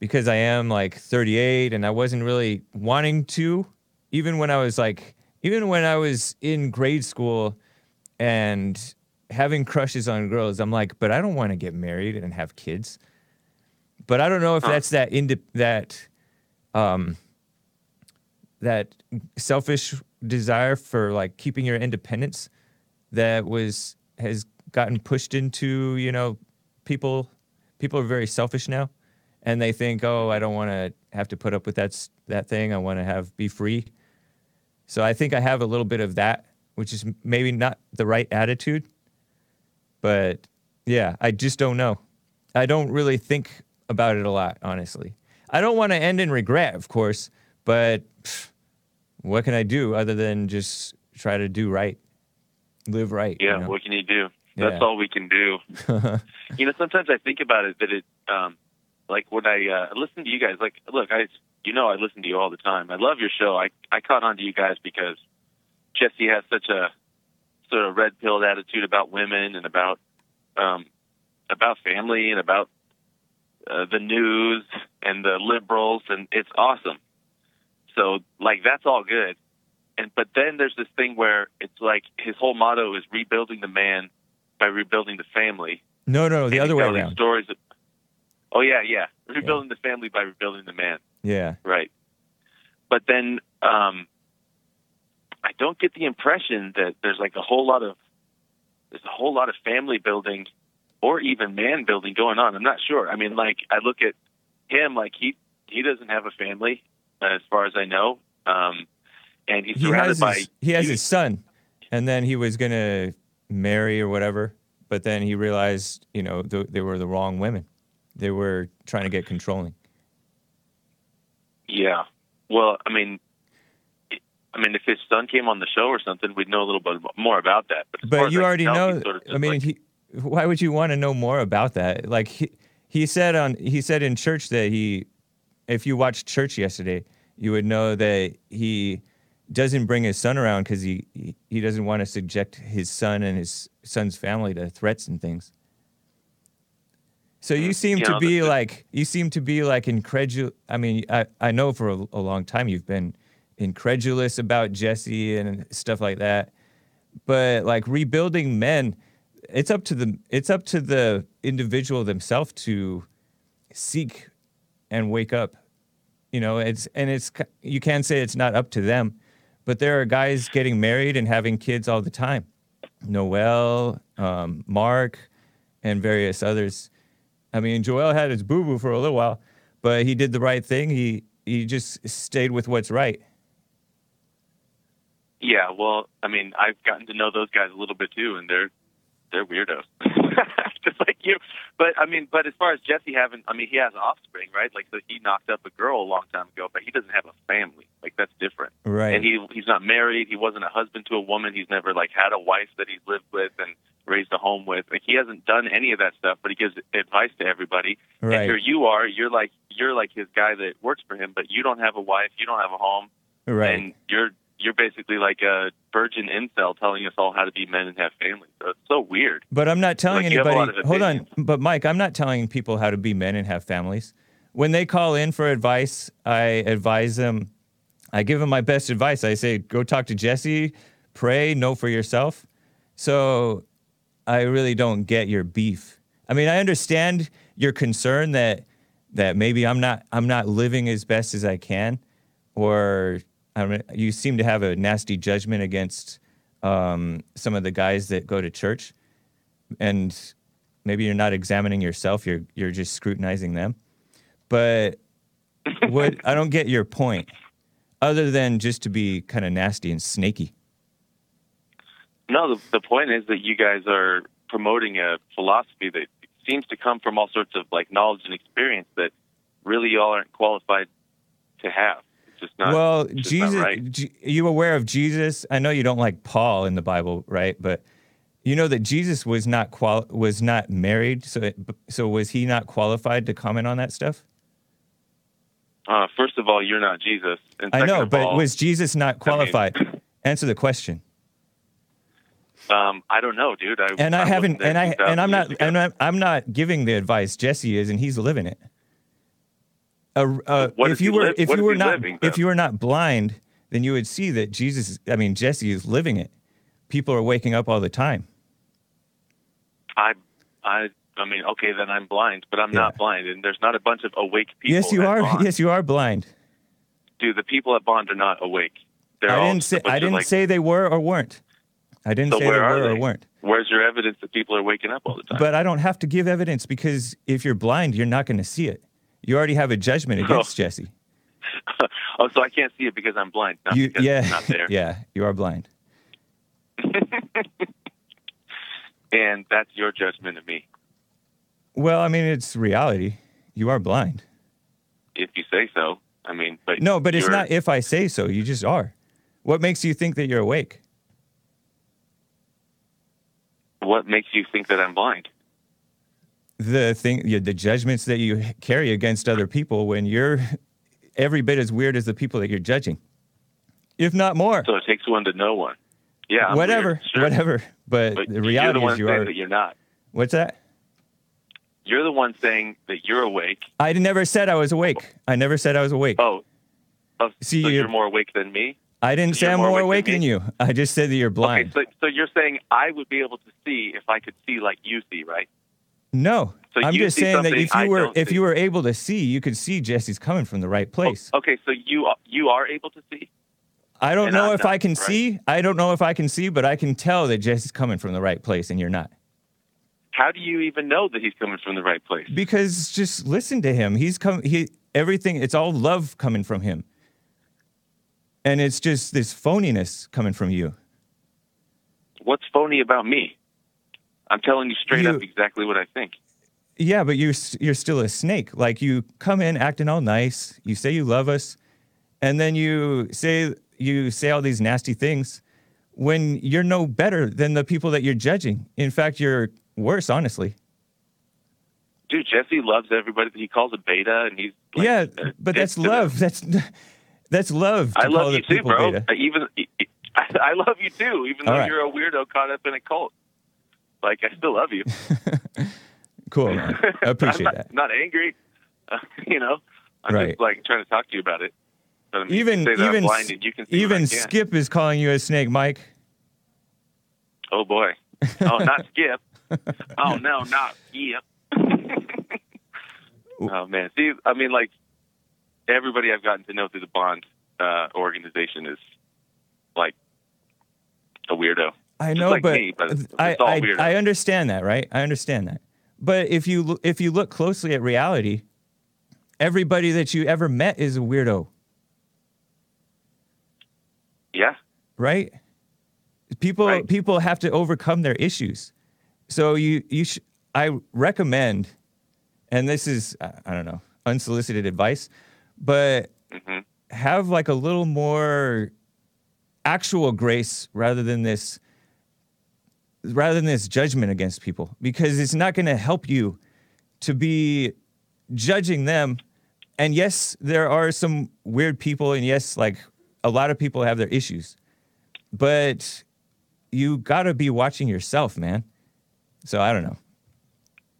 because I am like 38 and I wasn't really wanting to, even when I was like, even when I was in grade school and having crushes on girls, I'm like, but I don't want to get married and have kids. But I don't know if Huh. that's that indi- that um that selfish desire for like keeping your independence that was has gotten pushed into you know people people are very selfish now and they think oh i don't want to have to put up with that that thing. I want to have be free. So i think i have a little bit of that which is maybe not the right attitude but yeah i just don't know. I don't really think about it a lot honestly. I don't want to end in regret of course but what can i do other than just try to do right live right you Yeah. know? What can you do? That's Yeah. all we can do. [LAUGHS] you know, sometimes I think about it that it, um, like when I uh, listen to you guys. Like, look, I, you know, I listen to you all the time. I love your show. I, I caught on to you guys because Jesse has such a sort of red pilled attitude about women and about, um, about family and about uh, the news and the liberals, and it's awesome. So, like, that's all good. And but then there's this thing where it's like his whole motto is rebuilding the man by rebuilding the family. no no the And other way around Stories. Of, oh yeah, yeah, rebuilding the family by rebuilding the man. yeah Right. But then um, I don't get the impression that there's like a whole lot of there's a whole lot of family building or even man building going on. I'm not sure. I mean, like I look at him, like he he doesn't have a family as far as I know, um, and he's he surrounded by his, he has his son and then he was gonna marry or whatever but then he realized you know th- they were the wrong women. They were trying to get controlling. Yeah. Well, I mean, I mean, if his son came on the show or something, we'd know a little bit more about that. But, but you already know sort of i mean like- he why would you want to know more about that? Like he, he said on he said in church that he if you watched church yesterday you would know that he doesn't bring his son around because he, he he doesn't want to subject his son and his son's family to threats and things. So you Mm, seem you to know, be the- like you seem to be like incredulous i mean i, I know for a, a long time you've been incredulous about jesse and stuff like that but like rebuilding men it's up to the it's up to the individual themselves to seek and wake up you know it's and it's you can't say it's not up to them but there are guys getting married and having kids all the time noel um, mark and various others i mean joel had his boo-boo for a little while but he did the right thing he he just stayed with what's right yeah. Well, I mean, I've gotten to know those guys a little bit too, and they're they're weirdos. [LAUGHS] [LAUGHS] just like you. But I mean, but as far as Jesse having, I mean, he has offspring, right? Like, so he knocked up a girl a long time ago, but he doesn't have a family. Like, that's different. Right. And he he's not married. He wasn't a husband to a woman. He's never like had a wife that he's lived with and raised a home with. Like, he hasn't done any of that stuff. But he gives advice to everybody. Right. And here you are. You're like you're like his guy that works for him, but you don't have a wife. You don't have a home. right. And you're you're basically like a virgin incel telling us all how to be men and have families. So it's so weird. But I'm not telling Like, you have a lot anybody. Hold on, but Mike, I'm not telling people how to be men and have families. When they call in for advice, I advise them. I give them my best advice. I say, go talk to Jesse, pray, know for yourself. So I really don't get your beef. I mean, I understand your concern that that maybe I'm not I'm not living as best as I can, or I mean, you seem to have a nasty judgment against um, some of the guys that go to church, and maybe you're not examining yourself. You're you're just scrutinizing them. But what I don't get your point, other than just to be kind of nasty and snaky. No, the, the point is that you guys are promoting a philosophy that seems to come from all sorts of like knowledge and experience that really y'all aren't qualified to have. Just not. well, just Jesus, not right. J- you aware of Jesus? I know you don't like Paul in the Bible, right? But you know that Jesus was not qual- was not married, so it, so was he not qualified to comment on that stuff? Uh, first of all, you're not Jesus. And I know, but all, was Jesus not qualified? [CLEARS THROAT] Answer the question. um, I don't know, dude. I, And I I'm haven't, and I, and I'm not, ago. and I'm, I'm not giving the advice. Jesse is, and he's living it. What if you were, if you were not, living, if you were not blind, then you would see that Jesus. I mean, Jesse is living it. People are waking up all the time. I, I, I mean, okay, then I'm blind, but I'm Yeah. not blind, and there's not a bunch of awake people. yes, you are. Bond. Yes, you are blind. dude. The people at Bond are not awake. They're I didn't say. I didn't like, say they were or weren't. I didn't So say they were or they? weren't. Where's your evidence that people are waking up all the time? But I don't have to give evidence because if you're blind, you're not going to see it. You already have a judgment [LAUGHS] oh. against Jesse. [LAUGHS] oh, so I can't see it because I'm blind, not You, because yeah, it's not there. [LAUGHS] yeah, you are blind. And that's your judgment of me, Well, I mean, it's reality. You are blind. if you say so. I mean, but No, but it's not if I say so. You just are. What makes you think that you're awake? What makes you think that I'm blind? The thing, yeah, the judgments that you carry against other people when you're every bit as weird as the people that you're judging, if not more. So it takes one to know one. Yeah, I'm whatever, weird, sure. whatever. But, But the you're reality the is you are. that you're not. What's that? You're the one saying that you're awake. I never said I was awake. I never said I was awake. Oh, oh See, so you- you're more awake than me. I didn't say you're I'm more awake than than you. I just said that you're blind. Okay, so so you're saying I would be able to see if I could see like you see, right? No, So I'm just saying that if you I were if see. you were able to see, you could see Jesse's coming from the right oh, place. Okay, so you you are able to see. I don't and know I'm if not, I can right? see. I don't know if I can see, but I can tell that Jesse's coming from the right place, and you're not. How do you even know that he's coming from the right place? Because just listen to him. He's come. He everything. It's all love coming from him, and it's just this phoniness coming from you. What's phony about me? I'm telling you straight You- up exactly what I think. Yeah, but you're you're still a snake. Like you come in acting all nice. You say you love us, and then you say you say all these nasty things when you're no better than the people that you're judging. In fact, you're worse, honestly. Dude, Jesse loves everybody he calls a beta, and he's like, yeah, but that's love. That's that's love. To I love you too, bro. beta. Even I, [LAUGHS] I love you too, even All though right. you're a weirdo caught up in a cult. Like I still love you. [LAUGHS] Cool, man. [LAUGHS] I appreciate I'm not, that. Not angry, uh, [LAUGHS] you know. I'm Right. just like trying to talk to you about it. But, I mean, Even you say that I'm even blind you can see even what I can. Skip is calling you a snake, Mike. Oh boy. Oh, not Skip. oh no, not Skip. oh man. See, I mean, like everybody I've gotten to know through the Bond uh, organization is like a weirdo. I know, like but, me, but I, I. I understand that, right? I understand that. But if you if you look closely at reality, everybody that you ever met is a weirdo, Yeah. right? People Right. people have to overcome their issues. So you you sh- I recommend, and this is I don't know unsolicited advice, but hmm have like a little more actual grace rather than this rather than this judgment against people because it's not going to help you to be judging them and yes there are some weird people and yes like a lot of people have their issues but you got to be watching yourself man so i don't know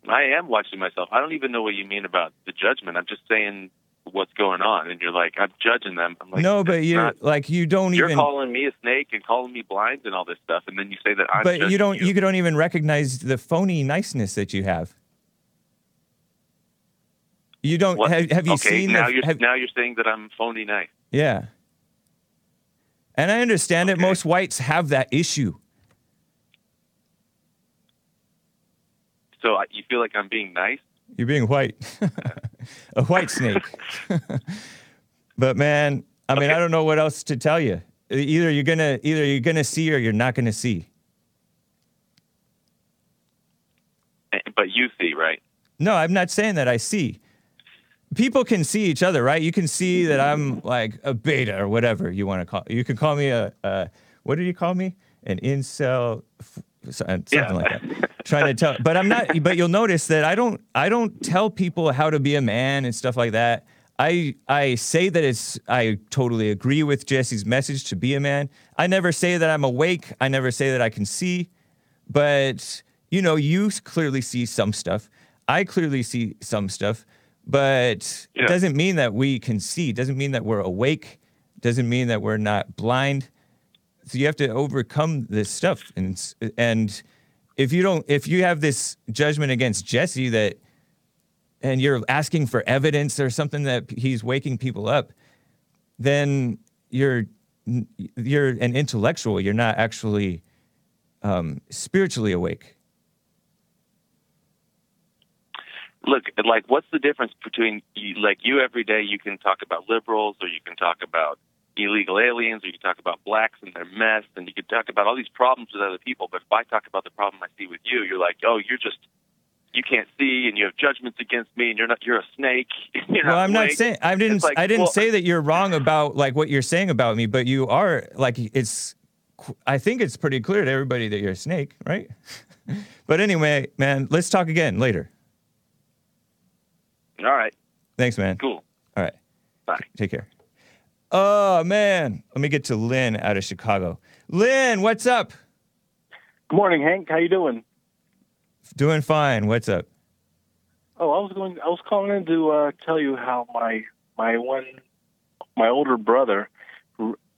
I am watching myself. I don't even know what you mean about the judgment. I'm just saying what's going on, and you're like, I'm judging them. I'm like, no but it's you not- like you don't You're even calling me a snake and calling me blind and all this stuff, and then you say that I'm. but you don't you don't even recognize the phony niceness that you have you don't What? have, have you okay, seen now the, you're have- now you're saying that I'm phony nice. yeah and i understand that Okay. most whites have that issue So I- you feel like I'm being nice? You're being white [LAUGHS] a white snake [LAUGHS] but man i mean Okay. i don't know what else to tell you either you're gonna either you're gonna see or you're not gonna see Eh, But you see, right? No, I'm not saying that I see. People can see each other, right? You can see that I'm like a beta or whatever you want to call. You can call me a, a what did you call me? An incel, f- something Yeah. like that. [LAUGHS] Trying to tell, but I'm not. But you'll notice that I don't. I don't tell people how to be a man and stuff like that. I I say that it's. I totally agree with Jesse's message to be a man. I never say that I'm awake. I never say that I can see but you know you clearly see some stuff i clearly see some stuff but Yeah. it doesn't mean that we can see doesn't mean that we're awake doesn't mean that we're not blind so you have to overcome this stuff and and if you don't if you have this judgment against jesse that and you're asking for evidence or something that he's waking people up then you're you're an intellectual you're not actually um, spiritually awake. Look, like, what's the difference between like you every day? You can talk about liberals, or you can talk about illegal aliens, or you can talk about blacks and their mess, and you can talk about all these problems with other people. But if I talk about the problem I see with you, you're like, oh, you're just you can't see, and you have judgments against me, and you're not you're a snake. [LAUGHS] you're well, not I'm not saying I didn't. Like, I didn't well- say that you're wrong [LAUGHS] about like what you're saying about me, but you are like it's I think it's pretty clear to everybody that you're a snake, right? [LAUGHS] but anyway, man, let's talk again later. All right, Thanks, man. cool. All right. Bye. Take care. Oh man, let me get to Lynn out of Chicago. Lynn, what's up? Good morning, Hake. How you doing? Doing fine. What's up? Oh, I was going. I was calling in to uh, tell you how my my one my older brother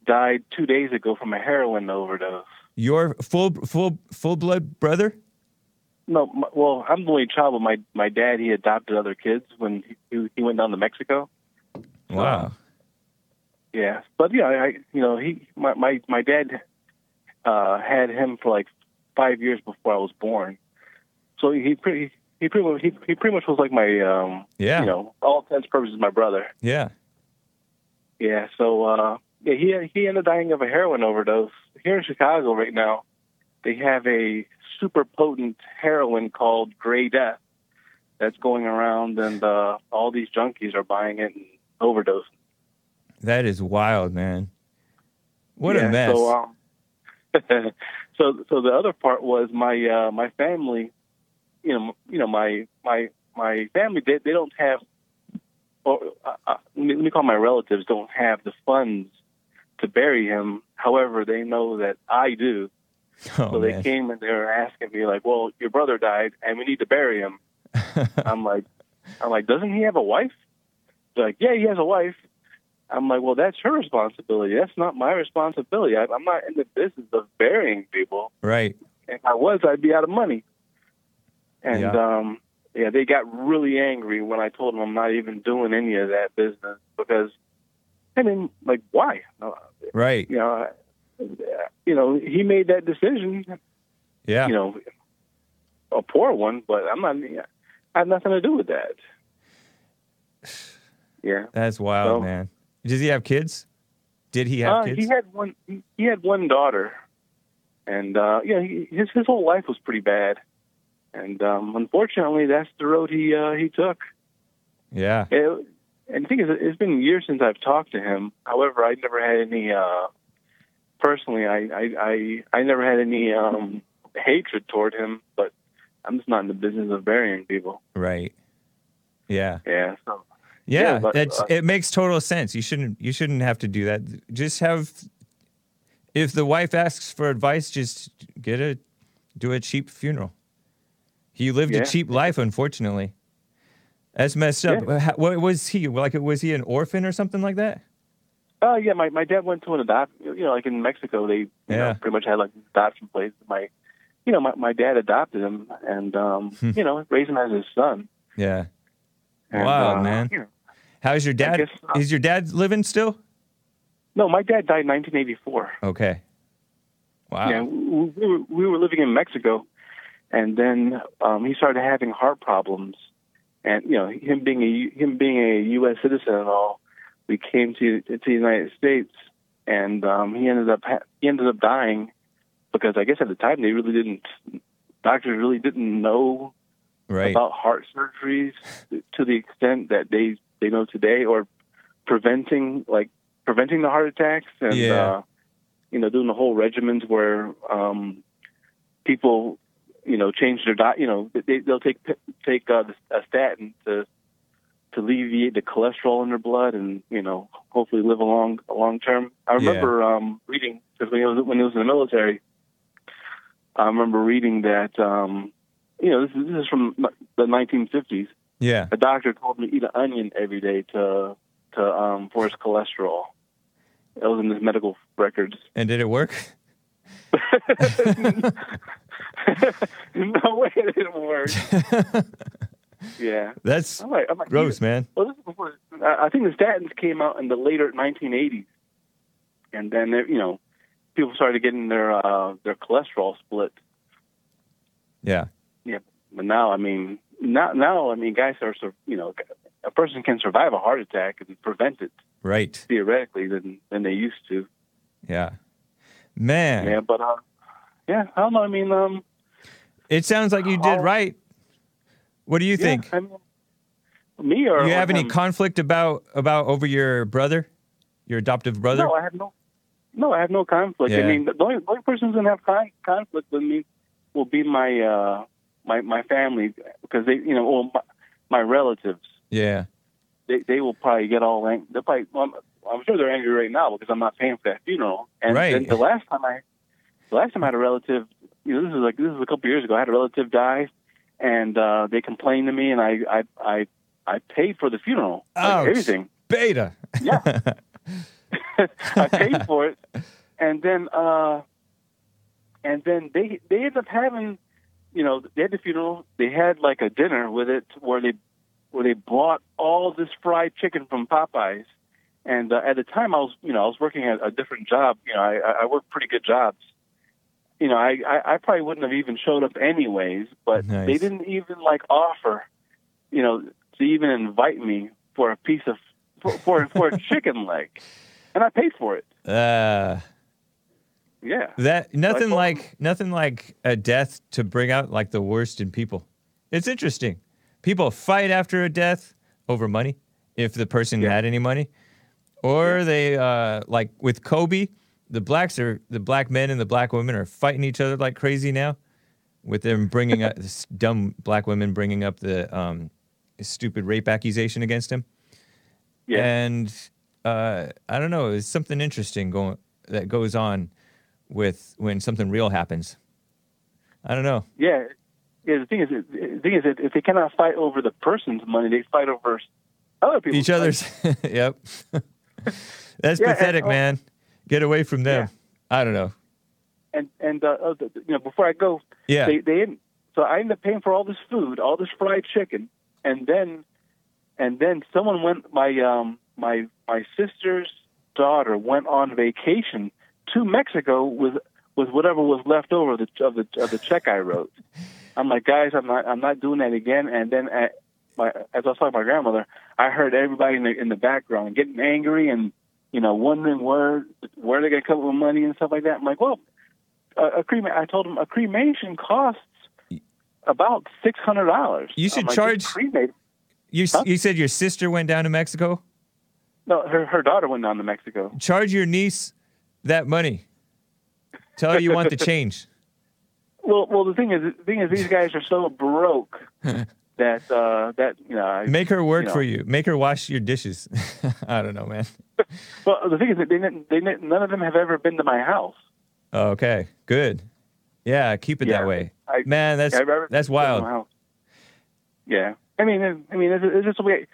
died two days ago from a heroin overdose. Your full full full blood brother? No, my, well, I'm the only child, but my my dad he adopted other kids when he he went down to Mexico. Wow. Yeah, but yeah, I you know he my my my dad uh, had him for like five years before I was born, so he pretty he pretty much, he he pretty much was like my um Yeah. you know all intents purposes my brother. Yeah. Yeah, so uh yeah, he he ended up dying of a heroin overdose. Here in Chicago right now, they have a super potent heroin called Gray Death that's going around, and uh, all these junkies are buying it and overdosing. That is wild, man. What yeah, a mess. So, um, [LAUGHS] so so the other part was my uh, my family, you know, you know my my my family they they don't have, or uh, uh, let me call my relatives don't have the funds to bury him. However, they know that I do. [LAUGHS] oh, so they man. came and they were asking me like, "Well, your brother died, and we need to bury him." [LAUGHS] I'm like, I'm like, doesn't he have a wife? They're like, yeah, he has a wife. I'm like, well, that's her responsibility. That's not my responsibility. I, I'm not in the business of burying people. right. If I was, I'd be out of money. And Yeah. um, yeah, they got really angry when I told them I'm not even doing any of that business because, I mean, like, why? Right. You know, you know, he made that decision Yeah. you know, a poor one, but I'm not. I have nothing to do with that. [SIGHS] Yeah. That's wild, So- man. Does he have kids? Did he have Uh, kids? he had one. He, had one daughter, and uh, yeah, he, his his whole life was pretty bad. and um, unfortunately, that's the road he uh, he took. Yeah. It, and the thing is, it's been years since I've talked to him. However, I never had any. Uh, personally, I, I I I never had any um, hatred toward him. But I'm just not in the business of burying people. Right. Yeah. Yeah. So Yeah, Yeah, that's uh, it makes total sense. You shouldn't you shouldn't have to do that. Just have if the wife asks for advice, just get a do a cheap funeral. He lived Yeah. a cheap life, unfortunately. That's messed up. Yeah. What was he like? Was he an orphan or something like that? Oh yeah, my my dad went to an adopt. You know, like in Mexico, they you Yeah. know, pretty much had like adoption place. My, you know, my my dad adopted him and um, Hmm. you know raised him as his son. Yeah. And, Wow, uh, man. you know, How's your dad? Is your dad living still? no, my dad died in 1984. Okay. Wow. Yeah, we, we, were, we were living in Mexico, and then um, he started having heart problems. And you know, him being a him being a U.S. citizen and all, we came to to the United States, and um, he ended up ha- he ended up dying because I guess at the time they really didn't doctors really didn't know Right. about heart surgeries to the extent that they they know today, or preventing like preventing the heart attacks and Yeah. uh, you know doing the whole regimens where um, people you know change their diet. You know they they'll take take uh, a statin to to alleviate the cholesterol in their blood and you know hopefully live a long a long term. I Yeah. remember um, reading because when he was when he was in the military, I remember reading that. Um, you know, this is, this is from the 1950s. Yeah. A doctor told me to eat an onion every day to to um, for his cholesterol. It was in his medical records. And did it work? [LAUGHS] [LAUGHS] no way it didn't work. Yeah. That's I'm like, I'm like, gross, man. Well, this is before. I I think the statins came out in the later 1980s, and then you know, people started getting their uh, their cholesterol split. Yeah. Yeah. But now, I mean, now now I mean, guys are you know, a person can survive a heart attack and prevent it Right. theoretically than than they used to. Yeah. Man. Yeah, but uh, yeah, I don't know. I mean, um, It sounds like you did Oh. right. What do you yeah, think? I mean, me or you have any him? conflict about about over your brother, your adoptive brother? No, I have no. No, I have no conflict. Yeah. I mean, the only, the only person who's gonna have con- conflict with me will be my uh, my my family because they, you know, well, my, my relatives. yeah. They they will probably get all angry. They'll probably. Well, I'm, I'm sure they're angry right now because I'm not paying for that funeral. And Right. the last time I, the last time I had a relative, you know, this is like this is a couple years ago. I had a relative die, and uh, they complained to me, and I I I, I paid for the funeral, like, Ouch. everything. Beta. Yeah. [LAUGHS] [LAUGHS] I paid for it, and then uh, and then they they ended up having, you know, they had the funeral. They had like a dinner with it where they where they bought all this fried chicken from Popeyes. And uh, at the time, I was you know I was working at a different job. You know, I, I worked pretty good jobs. You know, I, I I probably wouldn't have even showed up anyways. But Nice. they didn't even like offer, you know, to even invite me for a piece of for for, for a [LAUGHS] chicken leg, and I paid for it. Uh, Yeah. that nothing Like- like nothing like a death to bring out like the worst in people. It's interesting. People fight after a death over money, if the person Yeah. had any money, or they uh, like with Kobe. The blacks are the black men and the black women are fighting each other like crazy now, with them bringing up this dumb black women bringing up the um, stupid rape accusation against him. Yeah. And uh, I don't know, it's something interesting going that goes on with when something real happens. I don't know. Yeah. Yeah. The thing is, the thing is, that if they cannot fight over the person's money, they fight over other people's Each other's. [LAUGHS] yep. [LAUGHS] That's Yeah, and- pathetic, oh. man. Get away from them. I don't know. And and uh, uh, you know, before I go, Yeah. they they didn't. So I ended up paying for all this food, all this fried chicken, and then and then someone went. My um my my sister's daughter went on vacation to Mexico with with whatever was left over of the of the of the check I wrote. I'm like, guys, I'm not I'm not doing that again. And then at my as I was talking to my grandmother, I heard everybody in the in the background getting angry and you know wondering where where they're gonna come up with money and stuff like that. I'm like, well, a, a crema- I told them a cremation costs about six hundred dollars. You should charge- cremate. You Huh? you said your sister went down to Mexico. No, her her daughter went down to Mexico. Charge your niece that money. Tell her you want the [LAUGHS] change. Well, well, the thing is, the thing is, these guys are so broke [LAUGHS] that uh, that you know. Make her work you know. for you. Make her wash your dishes. [LAUGHS] I don't know, man. Well, the thing is that they, didn't- they didn't- none of them have ever been to my house. Okay, good. Yeah, keep it that way. I- Man, that's Yeah, that's been to my wild. Yeah, I mean, I mean, it's, it's just the way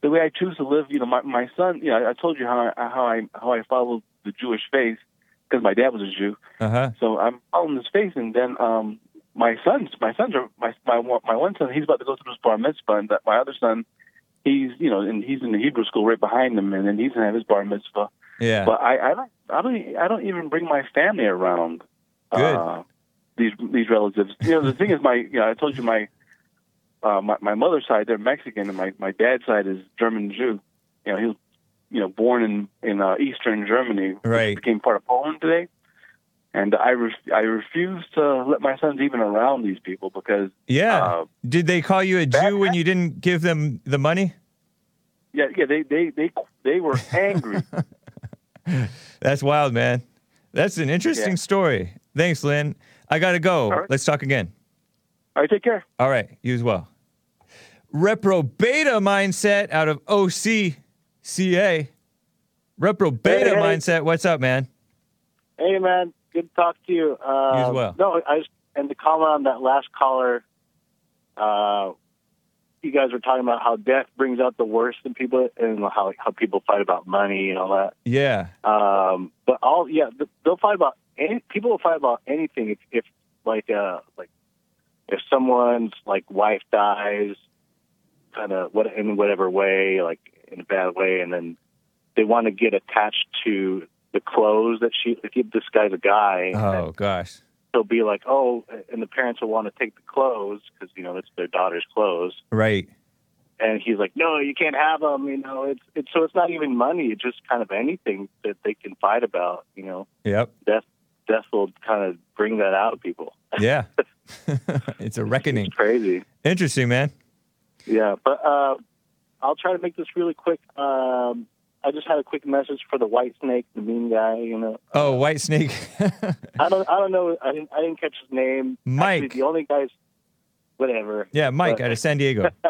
the way I choose to live. You know, my my son. You know, I told you how I how I how I followed the Jewish faith because my dad was a Jew. Uh huh. So I'm following his faith, and then um, my sons, my sons are my my one- my one son. He's about to go through his bar mitzvah, and that my other son, he's you know, and he's in the Hebrew school right behind him, and then he's gonna have his bar mitzvah. Yeah. But I I don't I don't I don't even bring my family around. Good. Uh, these these relatives. You know, the thing is, my you know, I told you my uh, my my mother's side they're Mexican, and my my dad's side is German Jew. You know, he was you know born in in uh, Eastern Germany, Right. became part of Poland today. And I ref- I refuse to let my sons even around these people because yeah. uh, Did they call you a Jew when you didn't give them the money? yeah yeah they they they they were angry. [LAUGHS] That's wild, man. That's an interesting Yeah. story. Thanks, Lynn. I gotta go. Right. Let's talk again. All right, take care. All right, you as well. Reprobeta mindset out of OCCA. Reprobeta Hey, hey. mindset. What's up, man? Hey, man. Good to talk to you. Uh, You as well. No, I just, and to comment on that last caller, uh, you guys were talking about how death brings out the worst in people and how, how people fight about money and all that. Yeah. Um, but all, yeah, they'll fight about any, people will fight about anything if, if like, uh, like, if someone's like wife dies, kind of what in whatever way, like in a bad way, and then they want to get attached to the clothes that she. If this guy's a guy, Oh gosh. they'll be like, oh, and the parents will want to take the clothes because you know it's their daughter's clothes, Right. and he's like, no, you can't have them. You know, it's it's so it's not even money. It's just kind of anything that they can fight about. You know, Yep. death death will kind of bring that out of people. Yeah. [LAUGHS] [LAUGHS] it's a reckoning. It's crazy. Interesting, man. Yeah, but uh, I'll try to make this really quick. Um, I just had a quick message for the white snake, the mean guy. You know, Oh, white snake. [LAUGHS] I don't, I don't know. I didn't, I didn't catch his name. Mike. Actually, the only guys, whatever. yeah, Mike But- out of San Diego. [LAUGHS]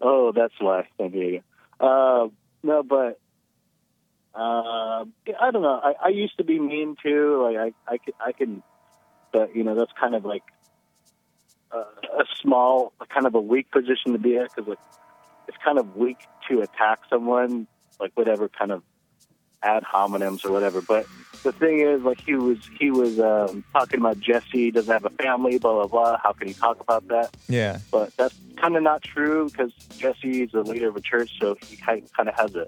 Oh, that's why San Diego. Uh, no, but uh, I don't know. I, I used to be mean too. Like I, I, can, I can, but you know, that's kind of like a, a small, kind of a weak position to be at because like it's kind of weak to attack someone, like whatever kind of ad hominems or whatever. But the thing is, like he was, he was um, talking about Jesse doesn't have a family, blah blah blah. How can he talk about that? Yeah. but that's kind of not true because Jesse is the leader of a church, so he kind of has a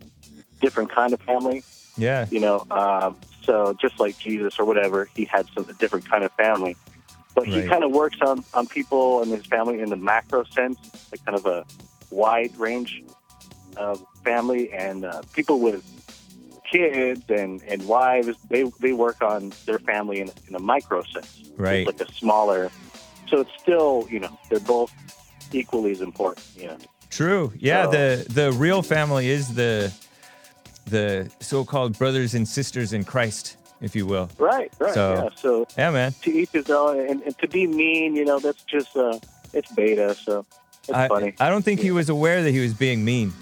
different kind of family, Yeah. you know. Um, so just like Jesus or whatever, he had some a different kind of family. But he Right. kind of works on on people and his family in the macro sense, like kind of a wide range of family and uh, people with kids and and wives. They they work on their family in, in a micro sense Right. like a smaller. So it's still, you know, they're both equally as important. You know. True. Yeah, So- the the real family is the the so-called brothers and sisters in Christ, if you will. Right. Right. So- yeah. So Yeah, man. to each his own, and, and to be mean, you know, that's just uh, it's beta. So it's I, funny. I don't think he was aware that he was being mean.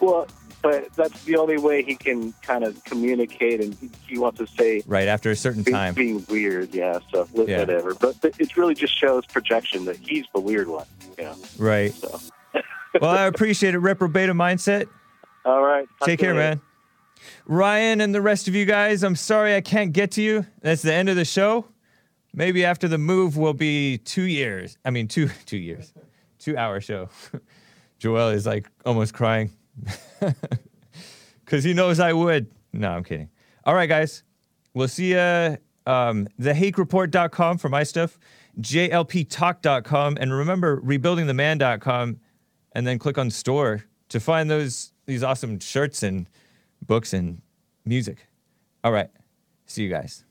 well, but that's the only way he can kind of communicate, and he, he wants to say. Right after a certain Being, time. being weird, yeah. So Yeah. whatever, but, but it really just shows projection that he's the weird one, you know. Right. So [LAUGHS] Well, I appreciate it. Reprobeta mindset. all right, Take care, man. Ryan and the rest of you guys, I'm sorry I can't get to you. That's the end of the show. Maybe after the move will be two years. I mean, two [LAUGHS] two years, two hour show. [LAUGHS] Joel is like almost crying [LAUGHS] because he knows I would. No, I'm kidding. All right, guys, we'll see you. Um, thehakereport.com for my stuff, jlptalk.com, and remember rebuildingtheman.com, and then click on store to find those these awesome shirts and books and music. All right, see you guys.